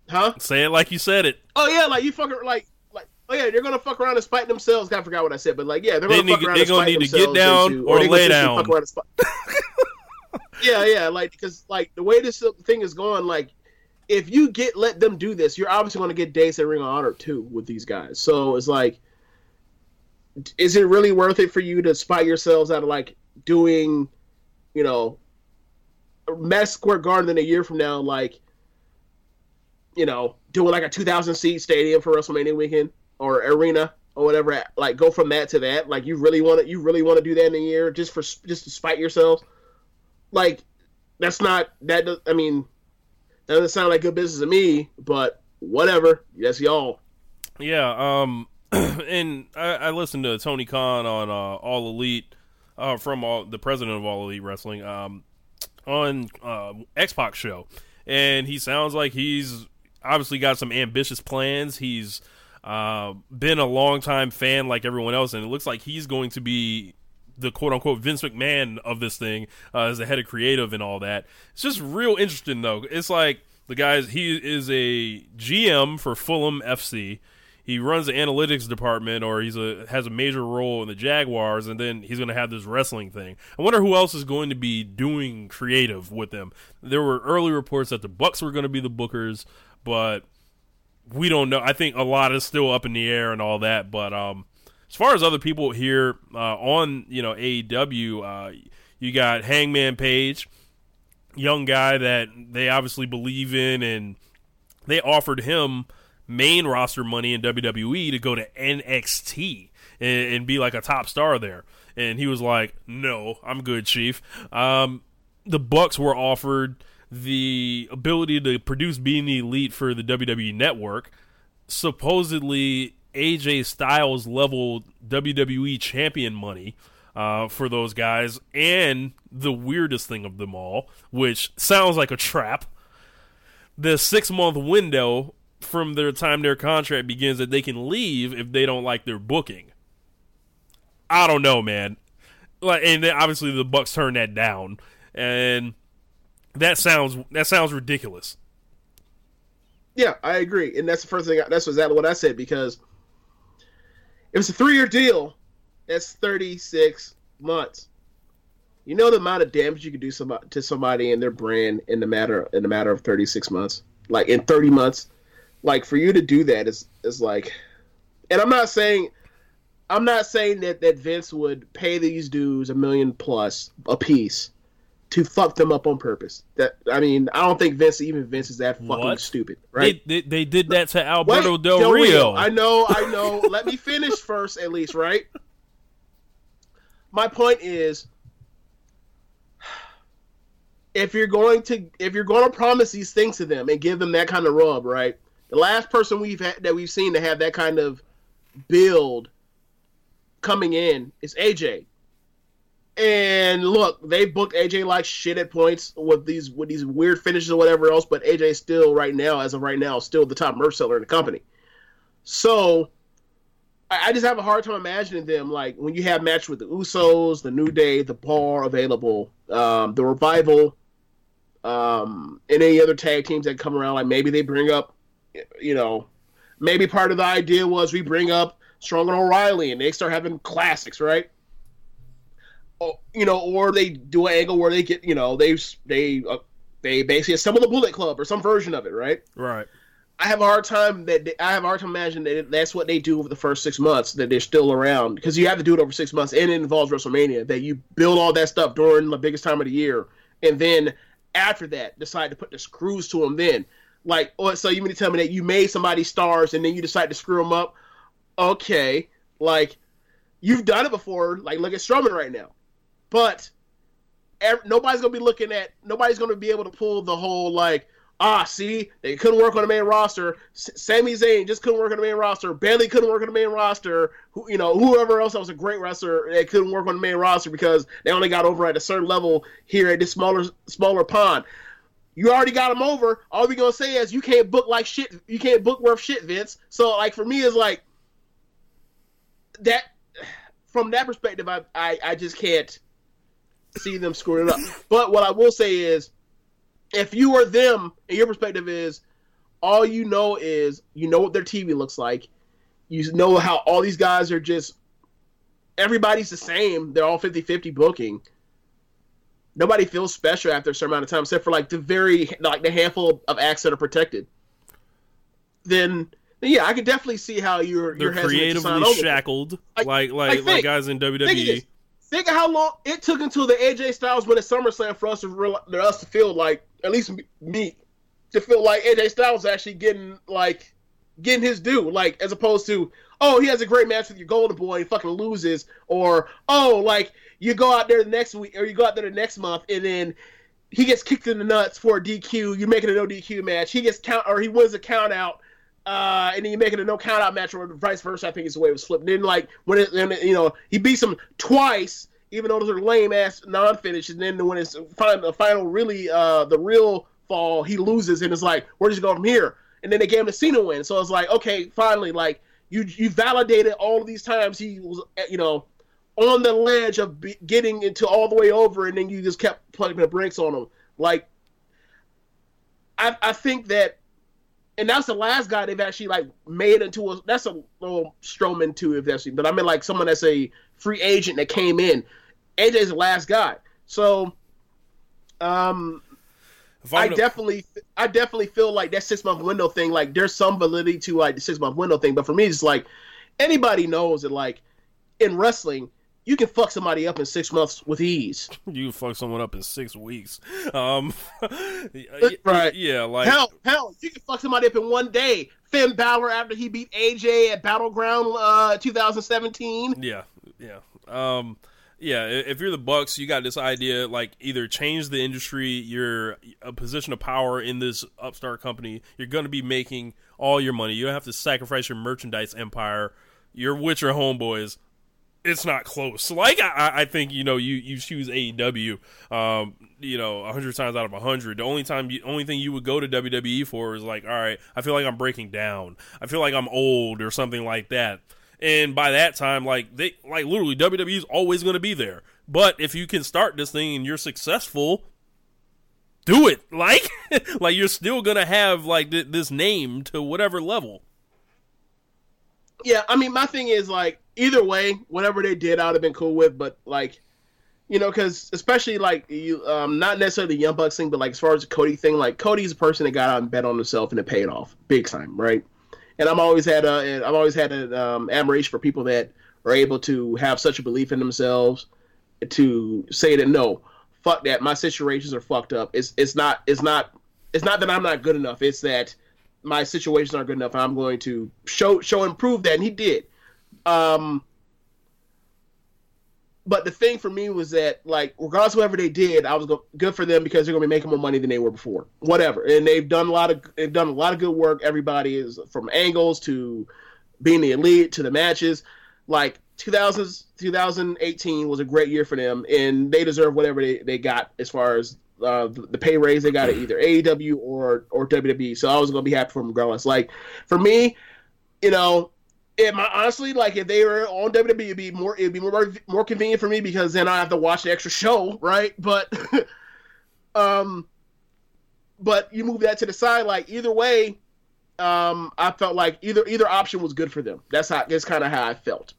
huh? Say it like you said it. Oh yeah, like you fucking like like oh yeah, they're gonna fuck around and spite themselves. I forgot what I said, but like yeah, they're gonna fuck need- around they and gonna need to get down into- or they gonna lay down. around and spite- yeah, yeah, like because like the way this thing is going, like if you get let them do this, you're obviously gonna get days at Ring of Honor too with these guys. So it's like, is it really worth it for you to spite yourselves out of like doing, you know, Madison Square Garden in a year from now, like you know, doing like a 2,000 seat stadium for WrestleMania weekend or arena or whatever. Like, go from that to that. Like, you really want to, you really want to do that in a year just for just to spite yourselves. Like, that's not that. I mean, that doesn't sound like good business to me. But whatever. That's y'all. Yeah, um, and I, I listened to Tony Khan on uh, All Elite, uh, from all, the president of All Elite Wrestling, um, on uh, X Pac show, and he sounds like he's obviously got some ambitious plans. He's uh, been a longtime fan like everyone else, and it looks like he's going to be the quote unquote Vince McMahon of this thing uh, as the head of creative and all that. It's just real interesting though. It's like the guys he is a GM for Fulham FC. He runs the analytics department, or he's a has a major role in the Jaguars, and then he's going to have this wrestling thing. I wonder who else is going to be doing creative with them. There were early reports that the Bucks were going to be the bookers, but we don't know. I think a lot is still up in the air and all that. But um, as far as other people here uh, on you know AEW, uh, you got Hangman Page, young guy that they obviously believe in, and they offered him main roster money in WWE to go to NXT and, and be like a top star there. And he was like, "No, I'm good, Chief." Um, the Bucks were offered the ability to produce Being the Elite for the WWE Network. Supposedly, AJ Styles level WWE champion money uh, for those guys, and the weirdest thing of them all, which sounds like a trap, the six month window from their time their contract begins that they can leave if they don't like their booking. I don't know, man. Like, and then obviously the Bucks turned that down, and that sounds that sounds ridiculous. Yeah, I agree, and that's the first thing. I, That's exactly what I said because if it's a three-year deal, that's thirty-six months. You know the amount of damage you could do somebody, to somebody and their brand in the matter in the matter of thirty-six months. Like in thirty months, like for you to do that is is like, and I'm not saying, I'm not saying that that Vince would pay these dudes a million plus a piece to fuck them up on purpose. That I mean, I don't think Vince even Vince is that fucking What? stupid, right? They, they they did that to Alberto Wait, Del Rio. I know, I know. Let me finish first, at least, right? My point is, if you're going to if you're going to promise these things to them and give them that kind of rub, right? The last person we've had that we've seen to have that kind of build coming in is AJ. And look, they booked AJ like shit at points with these with these weird finishes or whatever else, but AJ still right now, as of right now, still the top merch seller in the company. So I, I just have a hard time imagining them like when you have match with the Usos, the New Day, the Bar available, um, the Revival, um, and any other tag teams that come around. Like maybe they bring up, you know, maybe part of the idea was we bring up Strong and O'Reilly and they start having classics, right? Or, you know, or they do an angle where they get, you know, they they uh, they basically assemble the Bullet Club or some version of it, right? right. I have a hard time that they, I have a hard time imagining that that's what they do over the first six months that they're still around because you have to do it over six months and it involves WrestleMania that you build all that stuff during the biggest time of the year and then after that decide to put the screws to them then like oh, so you mean to tell me that you made somebody stars and then you decide to screw them up okay like you've done it before like look at Strowman right now but nobody's gonna be looking at nobody's gonna be able to pull the whole like ah, see, they couldn't work on the main roster. S- Sami Zayn just couldn't work on the main roster. Bayley couldn't work on the main roster. Who, you know, whoever else that was a great wrestler, they couldn't work on the main roster because they only got over at a certain level here at this smaller smaller pond. You already got them over. All we gonna say is you can't book like shit. You can't book worth shit, Vince. So like for me, is like that. From that perspective, I, I I just can't see them screwing up. But what I will say is, if you are them, and your perspective is, all you know is you know what their TV looks like. You know how all these guys are just everybody's the same. They're all 50-50 booking. Nobody feels special after a certain amount of time, except for like the very like the handful of acts that are protected. Then, then yeah, I could definitely see how you're They're you're hesitant to sign creatively shackled, Like- like like like, like, guys in Think of WWE. Think of how long it took until the AJ Styles win at SummerSlam for us to real, for us to feel like at least me to feel like AJ Styles actually getting like getting his due, like as opposed to oh he has a great match with your Golden Boy and fucking loses, or oh like you go out there the next week or you go out there the next month and then he gets kicked in the nuts for a DQ, you make it a no DQ match, he gets count or he wins a count out. Uh, and then you make it a no count out match, or vice versa. I think is the way it was flipped. And then, like when it, it, you know, he beats him twice, even though those are lame ass non finishes. And then when it's final, the final, really, uh, the real fall, he loses, and it's like, where does he go from here? And then they gave him the Cena win, so it's like, okay, finally, like you you validated all of these times he was, you know, on the ledge of be, getting into all the way over, and then you just kept plugging the brakes on them. Like, I I think that and that's the last guy they've actually like made into a that's a little Strowman too, if that's but I mean like someone that's a free agent that came in. AJ's the last guy. So um I definitely I definitely feel like that six month window thing, like there's some validity to like the six month window thing, but for me it's like anybody knows that like in wrestling you can fuck somebody up in six months with ease. you fuck someone up in six weeks. Um, Right. Yeah, like hell, hell, you can fuck somebody up in one day. Finn Balor after he beat AJ at Battleground uh, 2017. Yeah, yeah, um, yeah. If you're the Bucks, you got this idea like either change the industry. You're a position of power in this upstart company. You're going to be making all your money. You don't have to sacrifice your merchandise empire. You're with your homeboys. It's not close. Like I, I think you know you you choose AEW. Um, you know, hundred times out of hundred. The only time, you, only thing you would go to WWE for is like, all right, I feel like I'm breaking down. I feel like I'm old or something like that. And by that time, like they, like literally, WWE is always going to be there. But if you can start this thing and you're successful, do it. Like, like you're still going to have like th- this name to whatever level. Yeah, I mean, my thing is like either way, whatever they did, I would have been cool with. But like, you know, because especially like you, um, not necessarily the Young Bucks thing, but like as far as the Cody thing, like Cody's a person that got out and bet on himself and it paid off big time, right? And I'm always had a, I've always had an um, admiration for people that are able to have such a belief in themselves to say that no, fuck that, my situations are fucked up. It's it's not it's not it's not that I'm not good enough. It's that my situations aren't good enough. I'm going to show show and prove that, and he did. Um, but the thing for me was that, like, regardless whatever they did, I was go- good for them because they're going to be making more money than they were before. Whatever, and they've done a lot of they've done a lot of good work. Everybody is from angles to being the elite to the matches. Like 2000, 2018 was a great year for them, and they deserve whatever they, they got as far as uh, the, the pay raise they got at either AEW or or WWE. So I was going to be happy for them regardless. Like for me, you know, it might honestly like if they were on WWE, it'd be more it'd be more more convenient for me because then I have to watch the extra show, right? But um, but you move that to the side. Like either way, um, I felt like either either option was good for them. That's how that's kind of how I felt.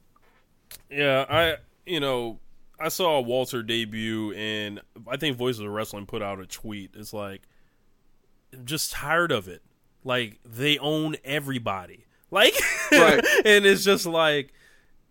Yeah, I you know I saw Walter debut, and I think Voices of Wrestling put out a tweet. It's like, I'm just tired of it. Like they own everybody. Like, Right. and it's just like,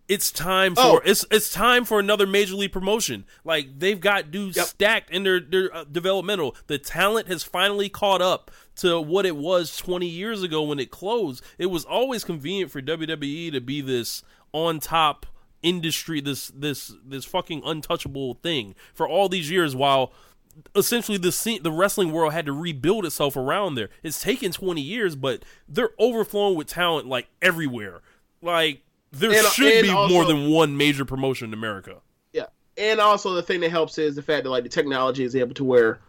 it's time for Oh. it's it's time for another major league promotion. Like they've got dudes Yep. stacked in their their uh, developmental. The talent has finally caught up to what it was 20 years ago when it closed. It was always convenient for WWE to be this on top industry, this this this fucking untouchable thing for all these years while essentially the scene, the wrestling world had to rebuild itself around there. It's taken 20 years, but they're overflowing with talent like everywhere. Like there And- should and be also- more than one major promotion in America. Yeah, and also the thing that helps is the fact that like the technology is able to where,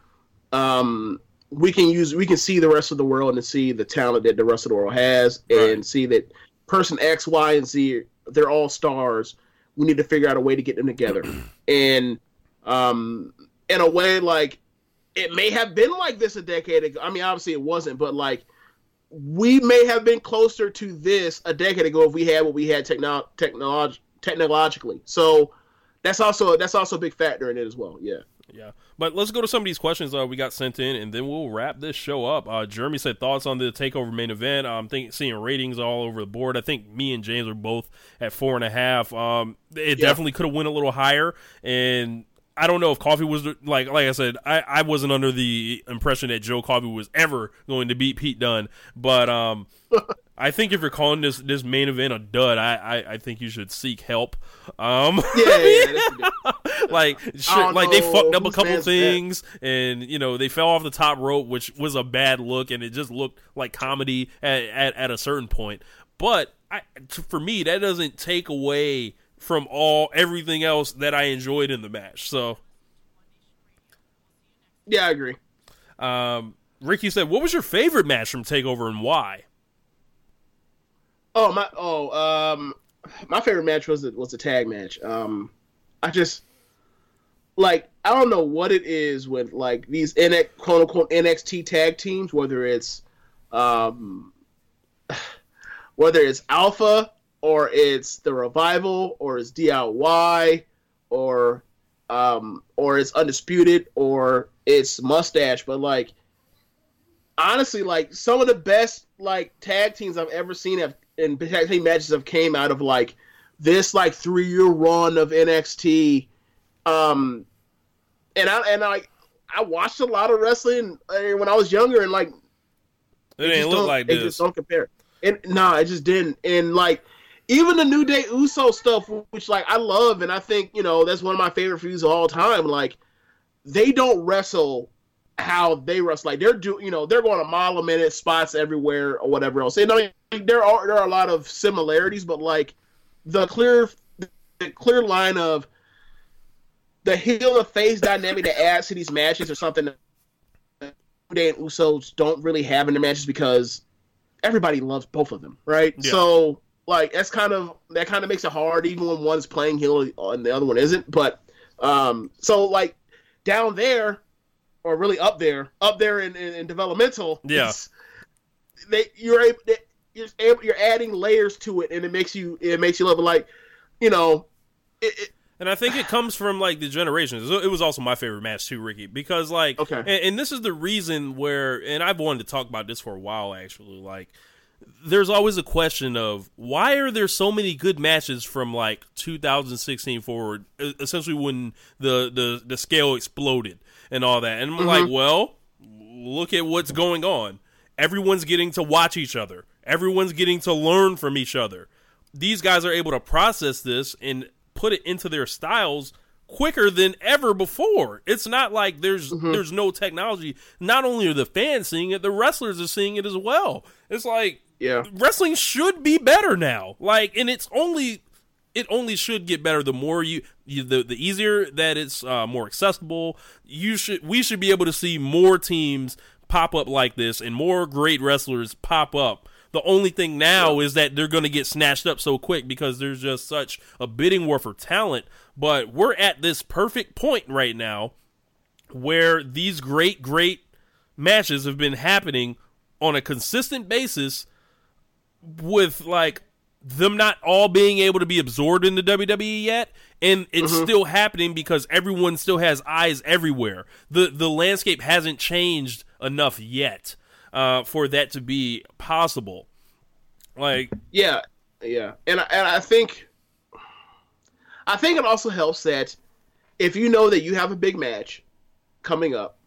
um, we can use we can see the rest of the world and see the talent that the rest of the world has, and Right. see that person X, Y, and Z they're all stars. We need to figure out a way to get them together, and um, in a way like it may have been like this a decade ago. I mean, obviously it wasn't, but like we may have been closer to this a decade ago if we had what we had techno- technolog- technologically. So that's also that's also a big factor in it as well. Yeah. Yeah. But let's go to some of these questions uh, we got sent in, and then we'll wrap this show up. Uh, Jeremy said thoughts on the takeover main event. I'm think seeing ratings all over the board. I think me and James are both at four and a half. Um, it Yeah. definitely could have went a little higher, and I don't know if Coffey was like like I said. I, I wasn't under the impression that Joe Coffey was ever going to beat Pete Dunne, but um. I think if you're calling this this main event a dud, I I, I think you should seek help. Um, Yeah, yeah, that's like I shit, don't like they fucked up a couple man's that. things and you know they fell off the top rope which was a bad look and it just looked like comedy at at, at a certain point but I, t- for me that doesn't take away from all everything else that I enjoyed in the match so yeah, I agree. um Ricky said what was your favorite match from Takeover and why Oh my oh um my favorite match was the, was the tag match. Um I just like I don't know what it is with like these NX, quote unquote NXT tag teams, whether it's um whether it's Alpha or it's the Revival or it's DIY or um or it's Undisputed or it's Mustache, but like honestly, like some of the best like tag teams I've ever seen have and tag team matches have came out of like this like three year run of NXT. Um, and I and I I watched a lot of wrestling uh, when I was younger, and like it just didn't look like it this just don't compare. And nah, it just didn't. And like even the New Day Uso stuff, which like I love, and I think you know that's one of my favorite feuds of all time. Like they don't wrestle how they wrestle. Like they're do you know they're going a mile a minute, spots everywhere or whatever else. And I mean there are there are a lot of similarities, but like the clear the clear line of the heel and face dynamic that adds to these matches or something that Day and Usos don't really have in their matches because everybody loves both of them, right? Yeah. So like that's kind of that kind of makes it hard even when one's playing heel and the other one isn't. But um so like down there or really up there, up there in, in, in developmental, Yeah. they you're able they, you're able you're adding layers to it and it makes you it makes you love like you know it, it, And I think it comes from like the generations. It was also my favorite match too, Ricky, because like, Okay. and, and this is the reason where, and I've wanted to talk about this for a while actually. Like, there's always a question of why are there so many good matches from like 2016 forward, essentially when the the the scale exploded and all that. And I'm mm-hmm. like, well, look at what's going on. Everyone's getting to watch each other. Everyone's getting to learn from each other. These guys are able to process this and put it into their styles quicker than ever before. It's not like there's mm-hmm. there's no technology. Not only are the fans seeing it, the wrestlers are seeing it as well. It's like yeah wrestling should be better now. Like, and it's only it only should get better the more you, you the the easier that it's uh, more accessible. You should we should be able to see more teams pop up like this and more great wrestlers pop up. The only thing now is that they're going to get snatched up so quick because there's just such a bidding war for talent. But we're at this perfect point right now where these great, great matches have been happening on a consistent basis with like them not all being able to be absorbed in the WWE yet, and it's still happening because everyone still has eyes everywhere. the The landscape hasn't changed enough yet uh, for that to be possible. Like, Yeah, yeah, and I- and I think, I think it also helps that if you know that you have a big match coming up,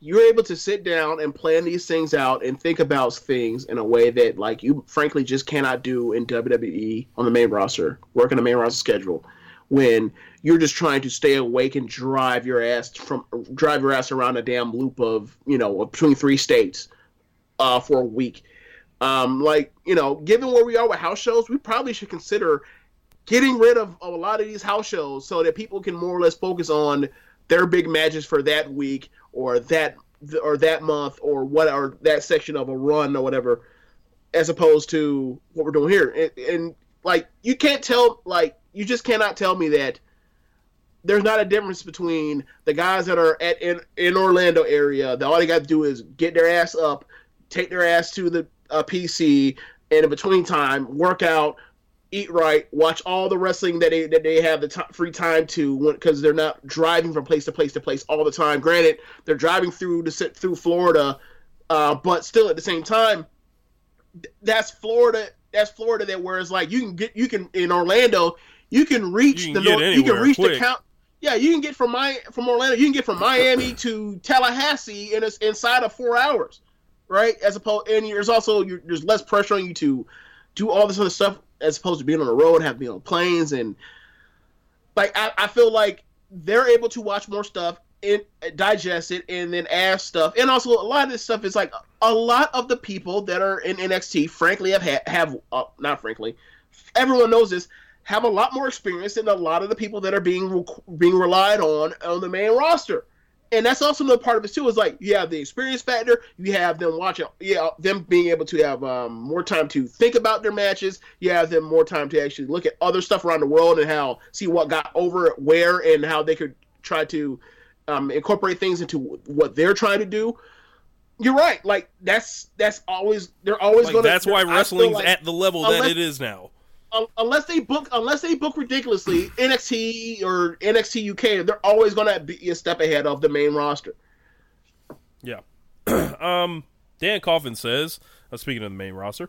you're able to sit down and plan these things out and think about things in a way that like you frankly just cannot do in WWE on the main roster, working the main roster schedule, when you're just trying to stay awake and drive your ass from drive your ass around a damn loop of you know between three states uh, for a week. Um, like you know, given where we are with house shows, we probably should consider getting rid of a lot of these house shows so that people can more or less focus on their big matches for that week or that or that month or what or that section of a run or whatever as opposed to what we're doing here. And, and like you can't tell like you just cannot tell me that there's not a difference between the guys that are at in, in Orlando area that all they got to do is get their ass up, take their ass to the uh, PC, and in between time work out, eat right, watch all the wrestling that they that they have the t- free time to because they're not driving from place to place to place all the time. Granted, they're driving through the through Florida, uh, but still at the same time, th- that's Florida. That's Florida. That whereas like you can get you can in Orlando, you can reach You can the north, you can reach the count. Yeah, you can get from my from Orlando. You can get from Miami to Tallahassee in a, inside of four hours, right? As opposed, and there's also you're, there's less pressure on you to do all this other stuff as opposed to being on the road, have to be on planes, and like I, I feel like they're able to watch more stuff and digest it, and then add stuff. And also, a lot of this stuff is like a lot of the people that are in NXT, frankly, have ha- have uh, not frankly, everyone knows this have a lot more experience than a lot of the people that are being being relied on on the main roster. And that's also another part of it too. Is like you have the experience factor, you have them watching, yeah, them being able to have um, more time to think about their matches. You have them more time to actually look at other stuff around the world and how see what got over where and how they could try to um, incorporate things into what they're trying to do. You're right. Like that's that's always they're always going to Like going. that's why wrestling's like- at the level that it is now. Un- unless they book unless they book ridiculously NXT or NXT UK, they're always going to be a step ahead of the main roster. Yeah. um, Dan Coffin says, uh, speaking of the main roster,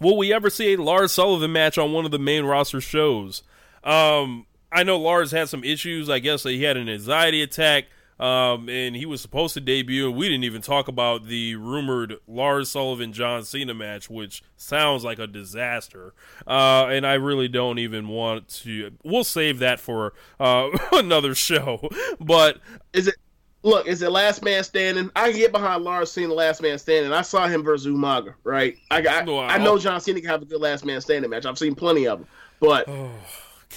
will we ever see a Lars Sullivan match on one of the main roster shows? Um, I know Lars had some issues. I guess he had an anxiety attack. Um, and he was supposed to debut, and we didn't even talk about the rumored Lars Sullivan John Cena match, which sounds like a disaster. Uh, and I really don't even want to. We'll save that for uh, another show. But Is it? Look, is it last man standing? I can get behind Lars Cena, last man standing. I saw him versus Umaga, right? I got. Wow. I know John Cena can have a good last man standing match. I've seen plenty of them, but can,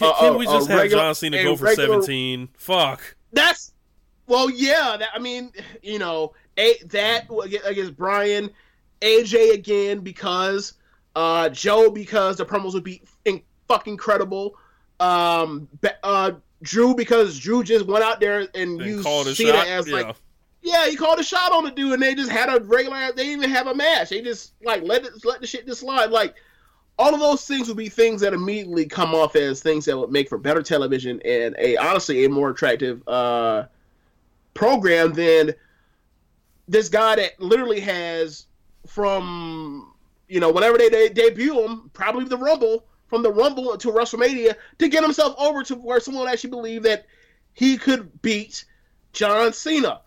Uh, can uh, we uh, just have regular- John Cena go for regular- 17? Fuck. that's well, yeah. That, I mean, you know, a, that against Bryan, AJ again because uh, Joe because the promos would be in, fucking incredible. Um, uh, Drew because Drew just went out there and, And used called a Cena shot. as yeah. like yeah, he called a shot on the dude, and they just had a regular. They didn't even have a match. They just like let it let the shit just slide. Like all of those things would be things that immediately come off as things that would make for better television and a honestly a more attractive uh, program than this guy that literally has from you know whenever they, they debut him, probably the Rumble from the Rumble to WrestleMania to get himself over to where someone actually believed that he could beat John Cena.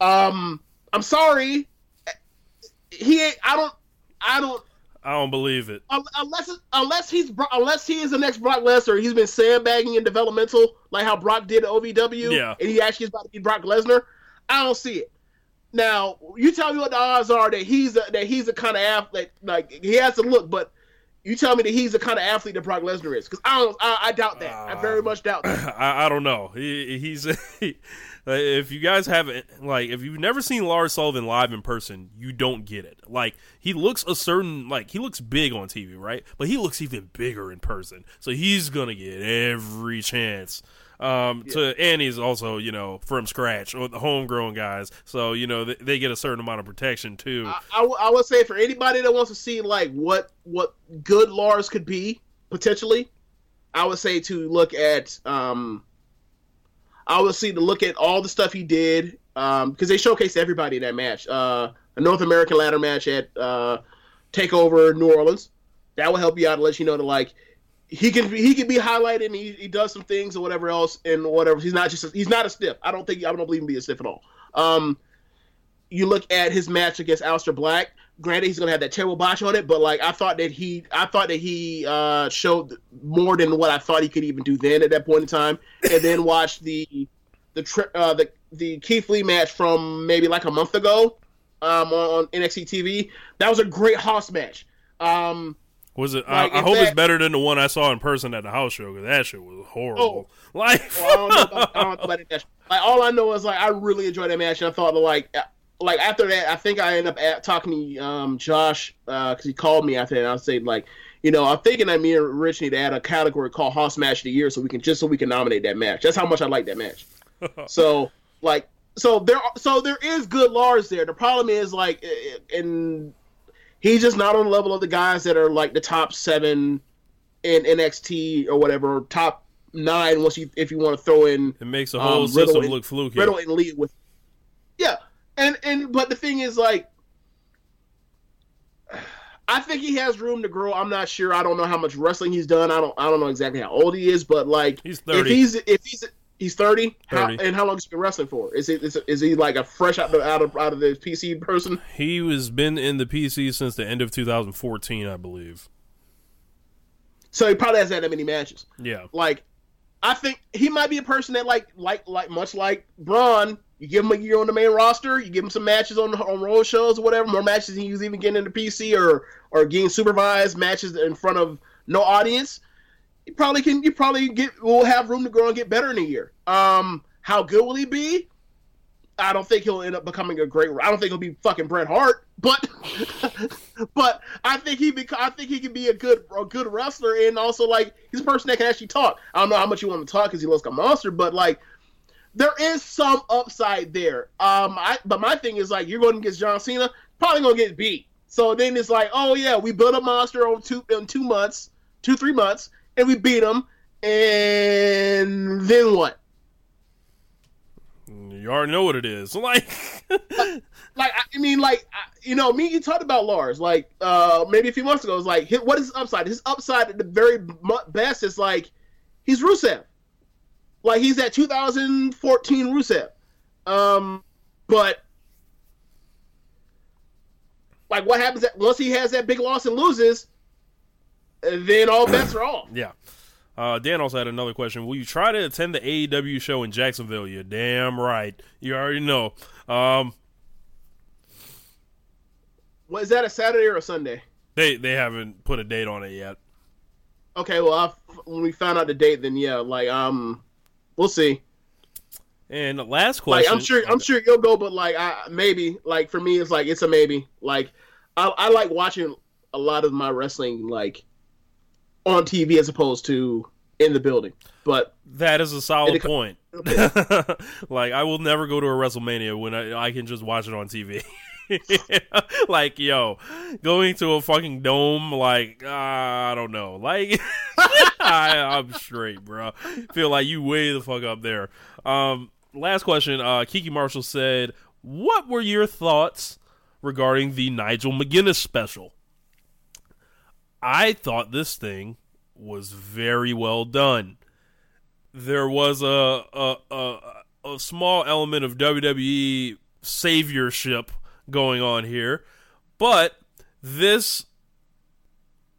Um, I'm sorry, he ain't. I don't. I don't. I don't believe it. Unless unless he's unless he is the next Brock Lesnar, he's been sandbagging in developmental like how Brock did at OVW, Yeah. and he actually is about to be Brock Lesnar. I don't see it. Now you tell me what the odds are that he's a, that he's the kind of athlete like he has to look, but you tell me that he's the kind of athlete that Brock Lesnar is because I don't. I, I doubt that. I uh, very much doubt that. I, I don't know. He, he's if you guys haven't like if you've never seen Lars Sullivan live in person, you don't get it. Like he looks a certain like he looks big on TV, right? But he looks even bigger in person. So he's gonna get every chance. Um, to and he's also you know from scratch or the homegrown guys, so you know they, they get a certain amount of protection too. I, I, w- I would say for anybody that wants to see like what what good Lars could be potentially, I would say to look at um, See to look at all the stuff he did um because they showcased everybody in that match. Uh, a North American ladder match at uh, Takeover New Orleans. That will help you out and let you know that like he can be he can be highlighted and he, he does some things or whatever else and whatever. He's not just a, he's not a stiff. I don't think I don't believe him to be a stiff at all. Um, you look at his match against Aleister Black. Granted, he's gonna have that terrible botch on it, but like I thought that he, I thought that he uh, showed more than what I thought he could even do then at that point in time. And then watch the the tri- uh, the the Keith Lee match from maybe like a month ago um, on, on NXT TV. That was a great Hoss match. Um, Was it? Like, I, I if hope it's better than the one I saw in person at the house show because that shit was horrible. Oh. Like, Well, I don't know about, I don't know about that match. Like all I know is like I really enjoyed that match, and I thought like uh, like after that, I think I end up at, talking to um, Josh because he called me after that. And I said like, you know, I'm thinking that me and Rich need to add a category called Hoss Match of the Year, so we can just so we can nominate that match. That's how much I like that match. so like, so there, so there is good Lars there. The problem is like, and he's just not on the level of the guys that are like the top seven in NXT or whatever, top nine. Once you if you want to throw in it makes the whole um, system Riddle and- look fluky. Riddle and Lee with. Yeah, and and but the thing is, like, I think he has room to grow. I'm not sure. I don't know how much wrestling he's done. I don't. I don't know exactly how old he is, but like, He's 30. if he's if he's he's 30, How, and how long has he been wrestling for? Is it is, is he like a fresh out of out of out of the PC person? He was been in the PC since the end of 2014, I believe. So he probably hasn't had that many matches. Yeah, Like, I think he might be a person that like like like much like Braun. You give him a year on the main roster, you give him some matches on on road shows or whatever, more matches than he was even getting in the PC or or getting supervised matches in front of no audience. You probably can. You probably get will have room to grow and get better in a year. Um, how good will he be? I don't think he'll end up becoming a great. I don't think he'll be fucking Bret Hart, but but I think he bec- I think he can be a good a good wrestler and also like he's a person that can actually talk. I don't know how much you want to talk because he looks like a monster, but like there is some upside there. Um, I but my thing is like you're going to get John Cena, probably going to get beat. So then it's like, oh yeah, we built a monster on two in two months, two three months, and we beat him, and then what? you already know what it is. Like, like I I mean, like you know, me. You talked about Lars, like uh maybe a few months ago. It was like, what is his upside? His upside at the very best is like he's Rusev, like he's that 2014 Rusev. Um, but like, what happens that once he has that big loss and loses, then all bets are off. yeah. Uh, Dan also had another question. Will you try to attend the AEW show in Jacksonville? You're damn right. You already know. Um, What is that? A Saturday or a Sunday? they they haven't put a date on it yet. Okay, well, I, when we find out the date, then yeah, like um, we'll see. And the last Like question. I'm sure I'm sure you'll go, but like I maybe like for me it's like it's a maybe. Like I, I like watching a lot of my wrestling like on TV as opposed to in the building. But That is a solid point. like I will never go to a WrestleMania when I, I can just watch it on TV. like yo, going to a fucking dome, like uh, I don't know, like I, I'm straight, bro. Feel like you way the fuck up there. Um, last question. Uh, Kiki Marshall said, "What were your thoughts regarding the Nigel McGuinness special?" I thought this thing was very well done there was a a, a a small element of WWE saviorship going on here, but this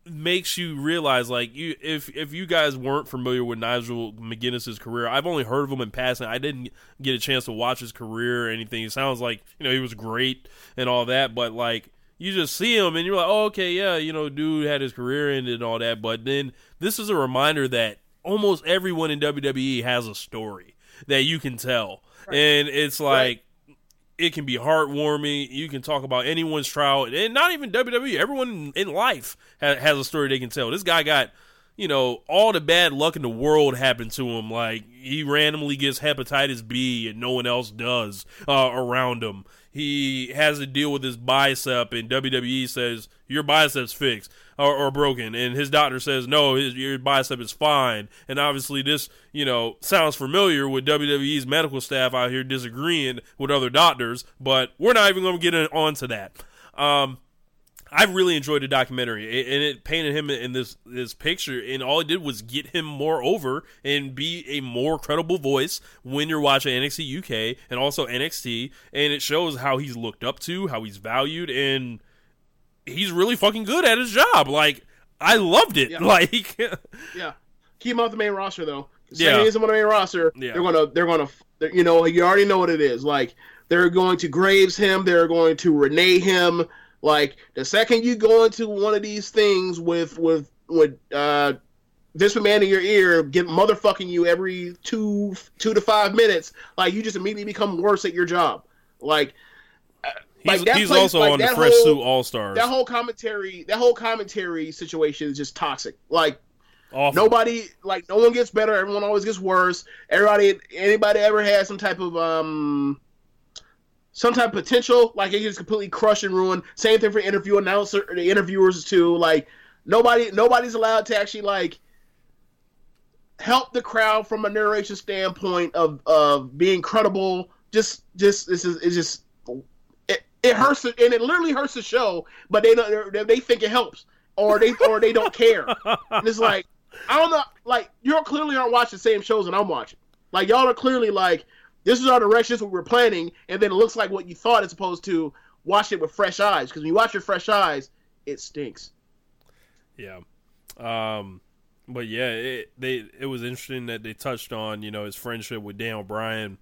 makes you realize like you if if you guys weren't familiar with Nigel McGuinness's career, I've only heard of him in passing. I didn't get a chance to watch his career or anything. It sounds like you know he was great and all that, but like you just see him and you're like, oh okay, yeah, you know, dude had his career ended and all that. But then this is a reminder that almost everyone in WWE has a story that you can tell, and it's like it can be heartwarming. You can talk about anyone's trial, and not even WWE. Everyone in life ha- has a story they can tell. This guy got, you know, all the bad luck in the world happened to him. Like he randomly gets hepatitis B, and no one else does uh, around him. He has to deal with his bicep, and WWE says your bicep's fixed or, or broken, and his doctor says no, his, your bicep is fine. And obviously, this you know sounds familiar with WWE's medical staff out here disagreeing with other doctors, but we're not even going to get on to that. Um, I really enjoyed the documentary, and it painted him in this this picture, and all it did was get him more over and be a more credible voice when you're watching NXT UK and also NXT, and it shows how he's looked up to, how he's valued, and he's really fucking good at his job. Like I loved it. Yeah. Like Yeah, keep him off the main roster though. Yeah. Yeah, he on the main roster. Yeah. They're gonna, they're gonna, they're- you know, you already know what it is. Like they're going to Graves him. They're going to Renee him. Like the second you go into one of these things with with with uh, Vince McMahon in your ear, get motherfucking you every two two to five minutes, like you just immediately become worse at your job. Like. He's, like, he's place- also like, on the Fresh whole- Suit All Stars. That whole commentary, that whole commentary situation is just toxic. Like Awful. nobody like no one gets better everyone always gets worse everybody anybody ever had some type of um some type of potential like it gets completely crushed and ruined same thing for interview announcer the interviewers too like nobody nobody's allowed to actually like help the crowd from a narration standpoint of of being credible just just this is it's just it, hurts the, and it literally hurts the show but they don't they- they think it helps or they or they don't care and it's like I don't know. Like you all clearly aren't watching the same shows that I'm watching. Like y'all are clearly like, this is our direction, this is what we're planning, and then it looks like what you thought as opposed to watch it with fresh eyes. Because when you watch it with fresh eyes, it stinks. Yeah. Um but yeah, it they it was interesting that they touched on, you know, his friendship with Dan Bryan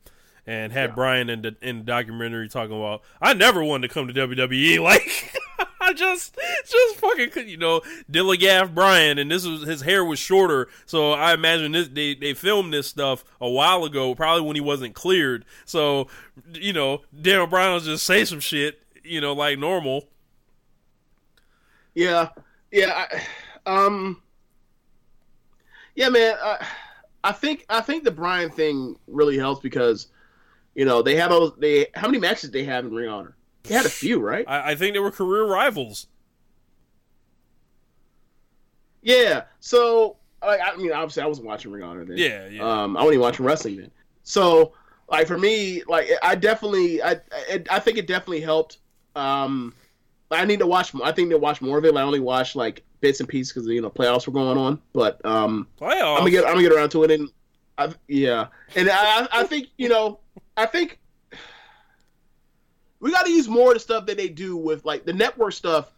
and had Bryan in the in the documentary talking about I never wanted to come to WWE like I just just fucking could you know Dilligaff Bryan and this was his hair was shorter. So I imagine this they they filmed this stuff a while ago probably when he wasn't cleared. So you know Daniel Bryan was just say some shit you know like normal. Yeah, yeah, I, um, yeah, man. I, I think I think the Bryan thing really helps because, you know, they have all they how many matches they have in Ring Honor? They had a few, right? I, I think they were career rivals Yeah. So, like, I mean, obviously, I wasn't watching Ring Honor then. yeah yeah Um, I wasn't even watching wrestling then. So, like for me, like I definitely, I, I, I think it definitely helped. Um, I need to watch more. I think to watch more of it. I only watched like bits and pieces because you know playoffs were going on. But um, playoffs I'm gonna get, I'm gonna get around to it. And I, yeah, and I, I think you know, I think we got to use more of the stuff that they do with like the network stuff.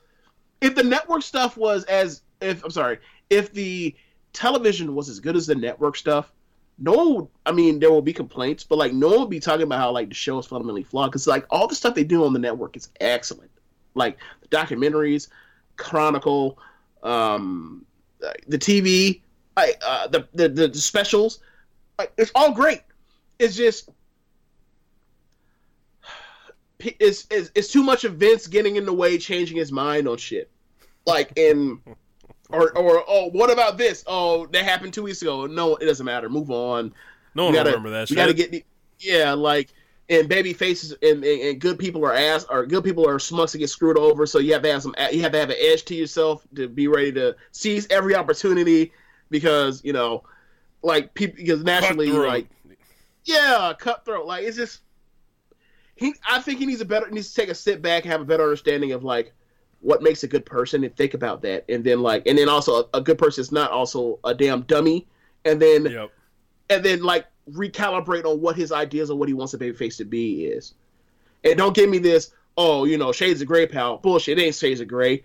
If the network stuff was as if I'm sorry, if the television was as good as the network stuff, no one I mean, there will be complaints, but like no one would be talking about how like the show is fundamentally flawed because like all the stuff they do on the network is excellent. Like the documentaries, Chronicle, um, the TV, I, uh, the the the specials, like, it's all great. It's just it's, it's it's too much of Vince getting in the way, changing his mind on shit. Like in or or oh, what about this? Oh, that happened two weeks ago. No, it doesn't matter. Move on. no one gotta- remember that shit got to get the, yeah, like and baby faces and, and, and good people are ass or good people are smucks to get screwed over. So you have to have some you have to have an edge to yourself to be ready to seize every opportunity because you know like people because naturally like yeah cutthroat like it's just he I think he needs a better needs to take a sit back and have a better understanding of like what makes a good person and think about that and then like and then also a, a good person is not also a damn dummy and then yep and then like recalibrate on what his ideas of what he wants a babyface to be is. And don't give me this, oh, you know, Shades of Grey, pal. Bullshit. It ain't Shades of Grey.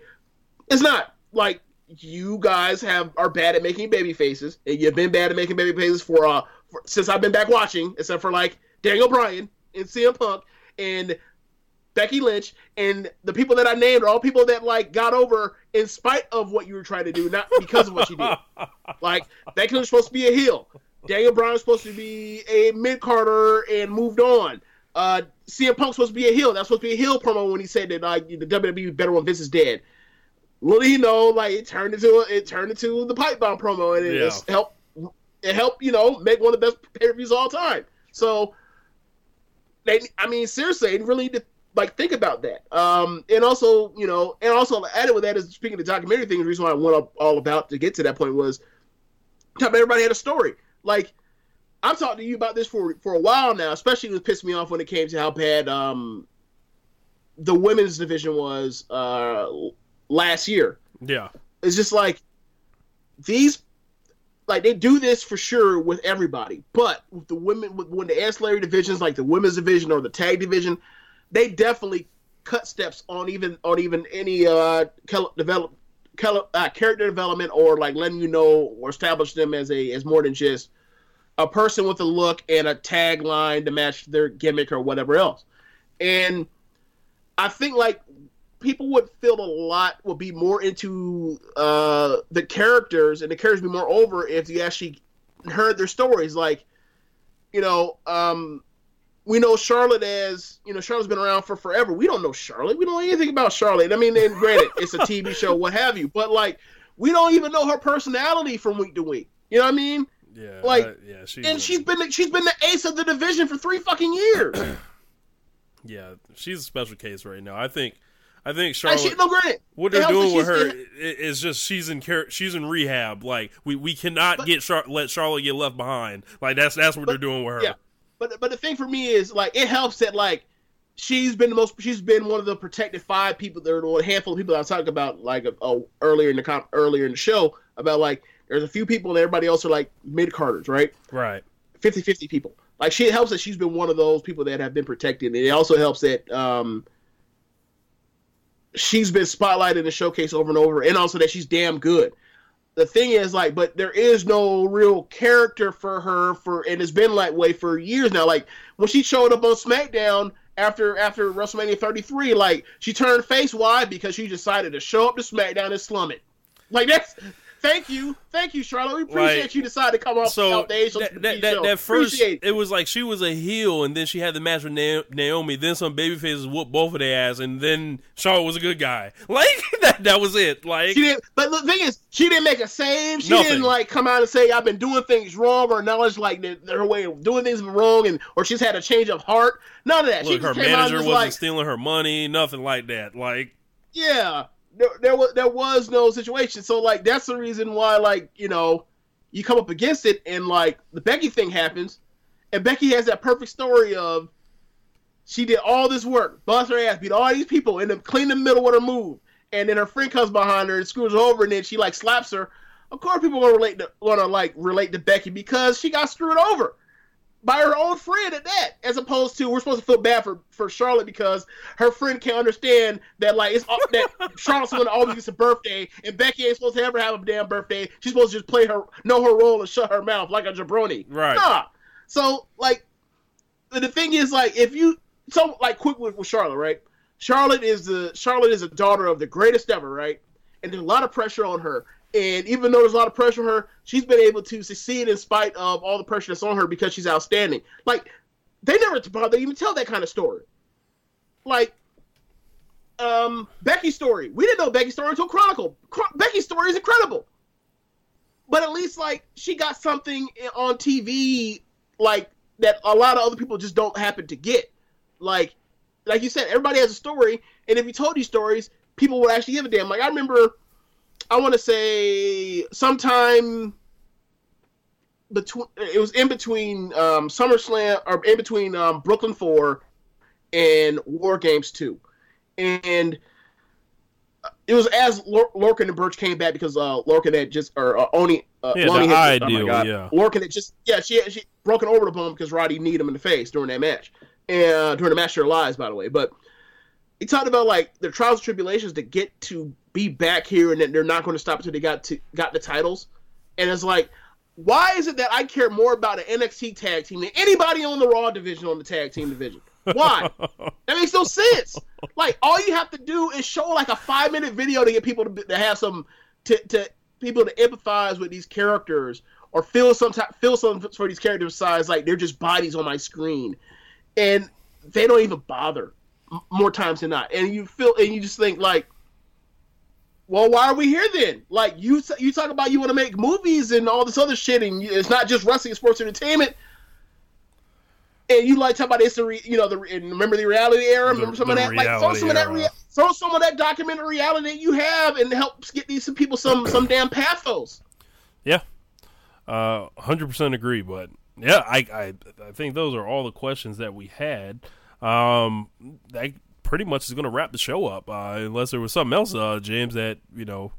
It's not. Like you guys have are bad at making baby faces, and you've been bad at making baby faces for uh for, since I've been back watching, except for like Daniel Bryan and CM Punk and Becky Lynch and the people that I named are all people that like got over in spite of what you were trying to do, not because of what you did. Like Becky Lynch was supposed to be a heel. Daniel Bryan was supposed to be a mid carder and moved on. Uh, CM Punk's supposed to be a heel. That's supposed to be a heel promo when he said that like the WWE better when Vince is dead. Little he know, like it turned into a, it turned into the pipe bomb promo, and it Yeah. just helped it helped you know make one of the best pay per views of all time. So they, I mean, seriously, they really need to like think about that. Um, and also, you know, and also added with that is speaking of the documentary thing. The reason why I went up all about to get to that point was, everybody had a story. Like I'm talking to you about this for for a while now. Especially it was pissed me off when it came to how bad um the women's division was uh last year. Yeah. It's just like these, like they do this for sure with everybody, but with the women, with when the ancillary divisions like the women's division or the tag division, they definitely cut steps on even on even any uh develop uh, character development or like letting you know or establish them as a as more than just a person with a look and a tagline to match their gimmick or whatever else. And I think like people would feel a lot would be more into uh, the characters and the characters would be more over if you actually heard their stories. Like, you know, um, we know Charlotte as you know Charlotte's been around for forever. We don't know Charlotte. We don't know anything about Charlotte. I mean, and granted, it's a TV show, what have you, but like we don't even know her personality from week to week. You know what I mean? Yeah. Like, uh, yeah. She's And a- she's been the, she's been the ace of the division for three fucking years. yeah she's a special case right now. I think. I think Charlotte. she, no, granted, what they're doing with her she's i- is just she's in char- she's in rehab. Like we, we cannot get Char- let Charlotte get left behind. Like that's that's what they're doing with her. Yeah, but but the thing for me is like it helps that like she's been the most she's been one of the protected five people there are a handful of people I was talking about like uh, earlier in the com- earlier in the show about like there's a few people and everybody else are like mid carders right Right. 50-50 people like she it helps that she's been one of those people that have been protected and it also helps that um she's been spotlighted in the showcase over and over and also that she's damn good the thing is like but there is no real character for her for and it's been that way for years now like when she showed up on smackdown after after wrestlemania 33 like she turned face Why? because she decided to show up to smackdown and slum it like that's thank you thank you charlotte we appreciate Like, you decided to come off So off the Asian that, that, that, that first, Appreciate it was like she was a heel, and then she had the match with Naomi. Then some babyfaces whooped both of their ass, and then Charlotte was a good guy. Like that, that was it. Like She didn't, but the thing is, she didn't make a save. She Nothing. didn't like come out and say I've been doing things wrong or acknowledge like that her way of doing things wrong and or she's had a change of heart. None of that. she her just came out and manager was wasn't like, stealing her money, nothing like that. Like yeah, there, there was there was no situation. So like that's the reason why like you know you come up against it and like the Becky thing happens, and Becky has that perfect story of she did all this work, bust her ass, beat all these people, and then clean the middle with her move, and then her friend comes behind her and screws her over, and then she like slaps her. Of course, people gonna relate to gonna like relate to Becky because she got screwed over by her own friend at that, as opposed to we're supposed to feel bad for for Charlotte because her friend can't understand that like it's that Charlotte's gonna always gets a birthday, and Becky ain't supposed to ever have a damn birthday. She's supposed to just play her know her role and shut her mouth like a jabroni. Right. Nah. So like, the the thing is like if you so like quick with, with Charlotte, right? Charlotte is the Charlotte is a daughter of the greatest ever, right? And there's a lot of pressure on her. And even though there's a lot of pressure on her, she's been able to succeed in spite of all the pressure that's on her because she's outstanding. Like they never bother even tell that kind of story. Like um Becky's story. We didn't know Becky's story until Chronicle. Chron- Becky's story is incredible. But at least like she got something on TV like that a lot of other people just don't happen to get. Like like you said, everybody has a story, and if you told these stories, people would actually give a damn. Like I remember I want to say sometime between it was in between um, SummerSlam or in between um, Brooklyn Four and War Games Two, and it was as Lor- Lorcan and Burch came back because uh, Lorcan had just or uh, Oney uh, Yeah, Lonnie had just, oh my God. yeah. Lorcan had just yeah she she broken over the bone because Roddy kneed him in the face during that match and uh, during the match of their lives by the way, but he talked about like the trials and tribulations to get to be back here and that they're not going to stop until they got to got the titles. And it's like, why is it that I care more about an NXT tag team than anybody on the Raw division on the tag team division? Why? that makes no sense. Like all you have to do is show like a five minute video to get people to, to have some to, to people to empathize with these characters or feel some ti- feel some for these characters size like they're just bodies on my screen, and they don't even bother more times than not. And you feel and you just think like, well, why are we here then? Like you you talk about you want to make movies and all this other shit, and it's not just wrestling, sports entertainment. And you like talk about it's the re- you know, the and remember the reality era. The- remember some of that, like throw some of that, rea- throw some of that documentary reality that you have, and helps get these some people some some damn pathos. Yeah, uh, hundred percent agree. But yeah, I, I I think those are all the questions that we had. Um, that pretty much is going to wrap the show up, uh, unless there was something else, uh, James, that you know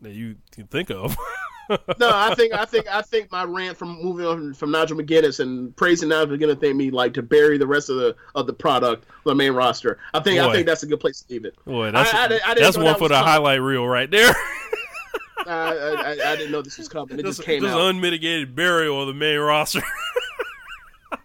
that you can think of. no, I think I think I think my rant from moving on from Nigel McGuinness and praising Nigel McGuinness think me like to bury the rest of the of the product the main roster. I think Boy. I think that's a good place to leave it. Boy, that's I- I I that's one that for the coming. highlight reel right there. I, I, I- I didn't know this was coming. It just, just came just out. unmitigated burial of the main roster.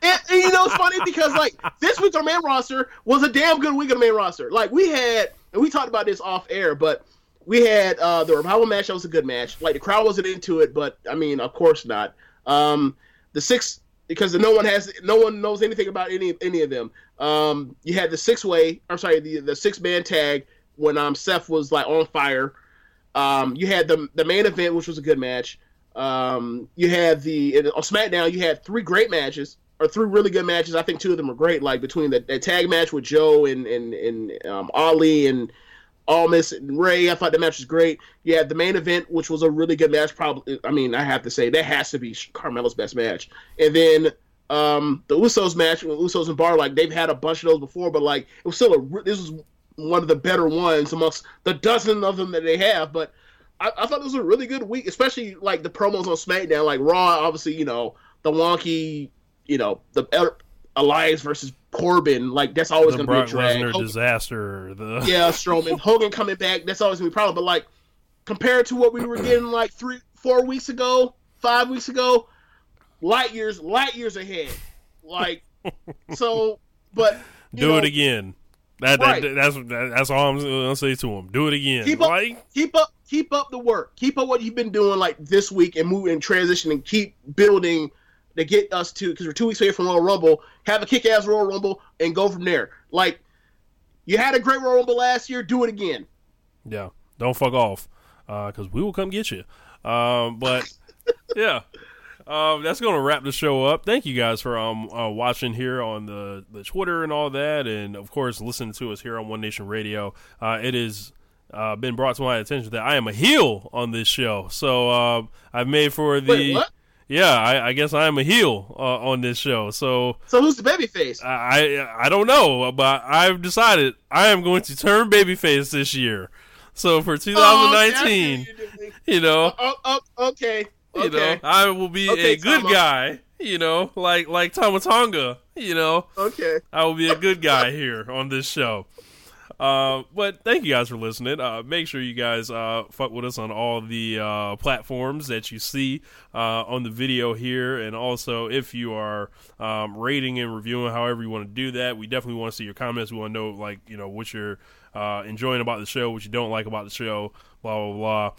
And, and you know it's funny because like this week's our main roster was a damn good week of the main roster. Like we had, and we talked about this off air, but we had uh the revival match that was a good match. Like the crowd wasn't into it, but I mean, of course not. Um, the six because no one has no one knows anything about any any of them. Um, you had the six way. I'm sorry, the the six man tag when um Seth was like on fire. Um, you had the the main event, which was a good match. Um, you had the on SmackDown. You had three great matches or three really good matches. I think two of them were great. Like between the, the tag match with Joe and and and um, Ali and Almas and Rey. I thought the match was great. Yeah, the main event, which was a really good match. Probably, I mean, I have to say that has to be Carmelo's best match. And then um, the Usos match with Usos and Bar, like they've had a bunch of those before, but like it was still a this was one of the better ones amongst the dozen of them that they have. But I, I thought it was a really good week, especially like the promos on SmackDown. Like Raw, obviously, you know the wonky, you know the El- Elias versus Corbin. Like that's always going to be a drag. Lesnar Hogan- disaster. The yeah, Strowman, Hogan coming back. That's always gonna be a problem. But like compared to what we were getting like three, four weeks ago, five weeks ago, light years, light years ahead. Like so, but do know, it again. That, Right. that that's that's all I'm gonna say to him. Do it again. Keep up, Like, keep up, keep up the work. Keep up what you've been doing like this week and move and transition and keep building to get us to because we're two weeks away from Royal Rumble. Have a kick-ass Royal Rumble and go from there. Like you had a great Royal Rumble last year. Do it again. yeah, don't fuck off, because we will come get you. Um, but yeah, um, that's gonna wrap the show up. Thank you guys for um uh, watching here on the the Twitter and all that, and of course listening to us here on One Nation Radio. Uh, has Uh, been brought to my attention that I am a heel on this show, so um, I've made for the Wait, what? Yeah. I, I guess I am a heel uh, on this show. So So who's the baby face? I I I don't know, but I've decided I am going to turn babyface this year. So for 2019, you know, Oh, oh, okay. you Okay. know, I will be Okay, a good Tama. guy. You know, like like Tama Tonga. You know, Okay. I will be a good guy here on this show. Uh, but thank you guys for listening. Uh, make sure you guys uh, fuck with us on all the uh, platforms that you see uh, on the video here, and also if you are um, rating and reviewing, however you want to do that, we definitely want to see your comments. We want to know, like you know, what you're enjoying about the show, what you don't like about the show, blah blah blah.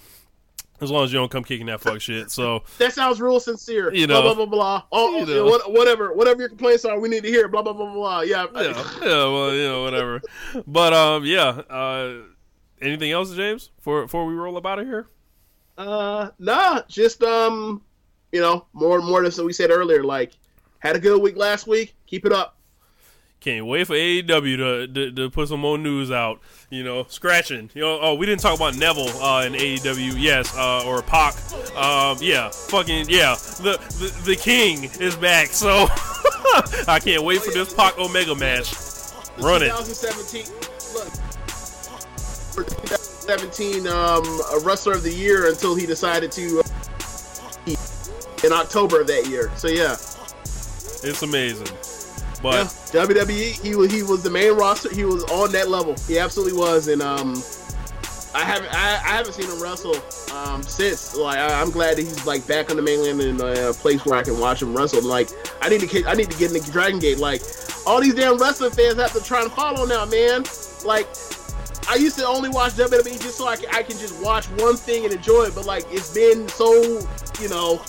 As long as you don't come kicking that fuck shit. So That sounds real sincere. You know. blah blah blah. Oh, You know. know. what, whatever, whatever your complaints are, we need to hear. Blah blah blah blah. blah. Yeah. yeah, yeah, well, you know, whatever. But um, yeah. Uh, anything else, James? For before we roll up out of here. Uh, nah, just um, you know, more and more than so we said earlier. Like, had a good week last week. Keep it up. Can't wait for AEW to, to to put some more news out. You know, scratching. You know, oh, we didn't talk about Neville uh, in AEW. Yes, uh, or Pac. Um, yeah, fucking yeah. The, the the King is back. So I can't wait for this Pac Omega match. Run it. 2017. Look, 2017, um, a wrestler of the year until he decided to uh, in October of that year. So yeah, It's amazing. Yeah, But WWE. He was he was the main roster. He was on that level. He absolutely was. And um, I haven't I, I haven't seen him wrestle um since. Like I, I'm glad that he's like back on the mainland in a place where I can watch him wrestle. Like I need to I need to get into Dragon Gate. Like all these damn wrestling fans have to try and follow now, man. Like. I used to only watch WWE just so I can, I can just watch one thing and enjoy it, but like it's been so, you know,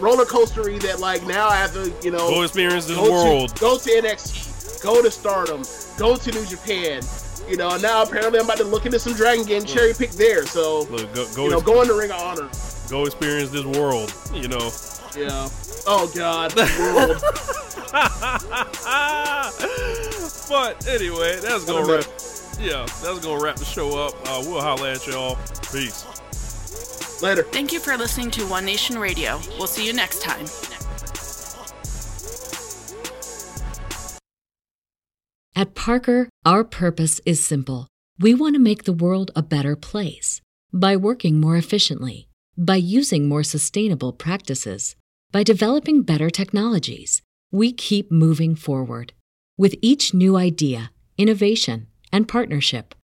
roller coastery that like now I have to, you know, go experience this go world. To, go to NXT, go to Stardom, go to New Japan. You know, now apparently I'm about to look into some Dragon Gate and cherry pick there. So, Look, go go, you know, go in the Ring of Honor. go experience this world. You know. Yeah. Oh God. World. but anyway, that's gonna wrap. Yeah, that's gonna wrap the show up. Uh, we'll holla at y'all. Peace. Later. Thank you for listening to One Nation Radio. We'll see you next time. At Parker, our purpose is simple. We want to make the world a better place by working more efficiently, by using more sustainable practices, by developing better technologies. We keep moving forward. With each new idea, innovation, and partnership,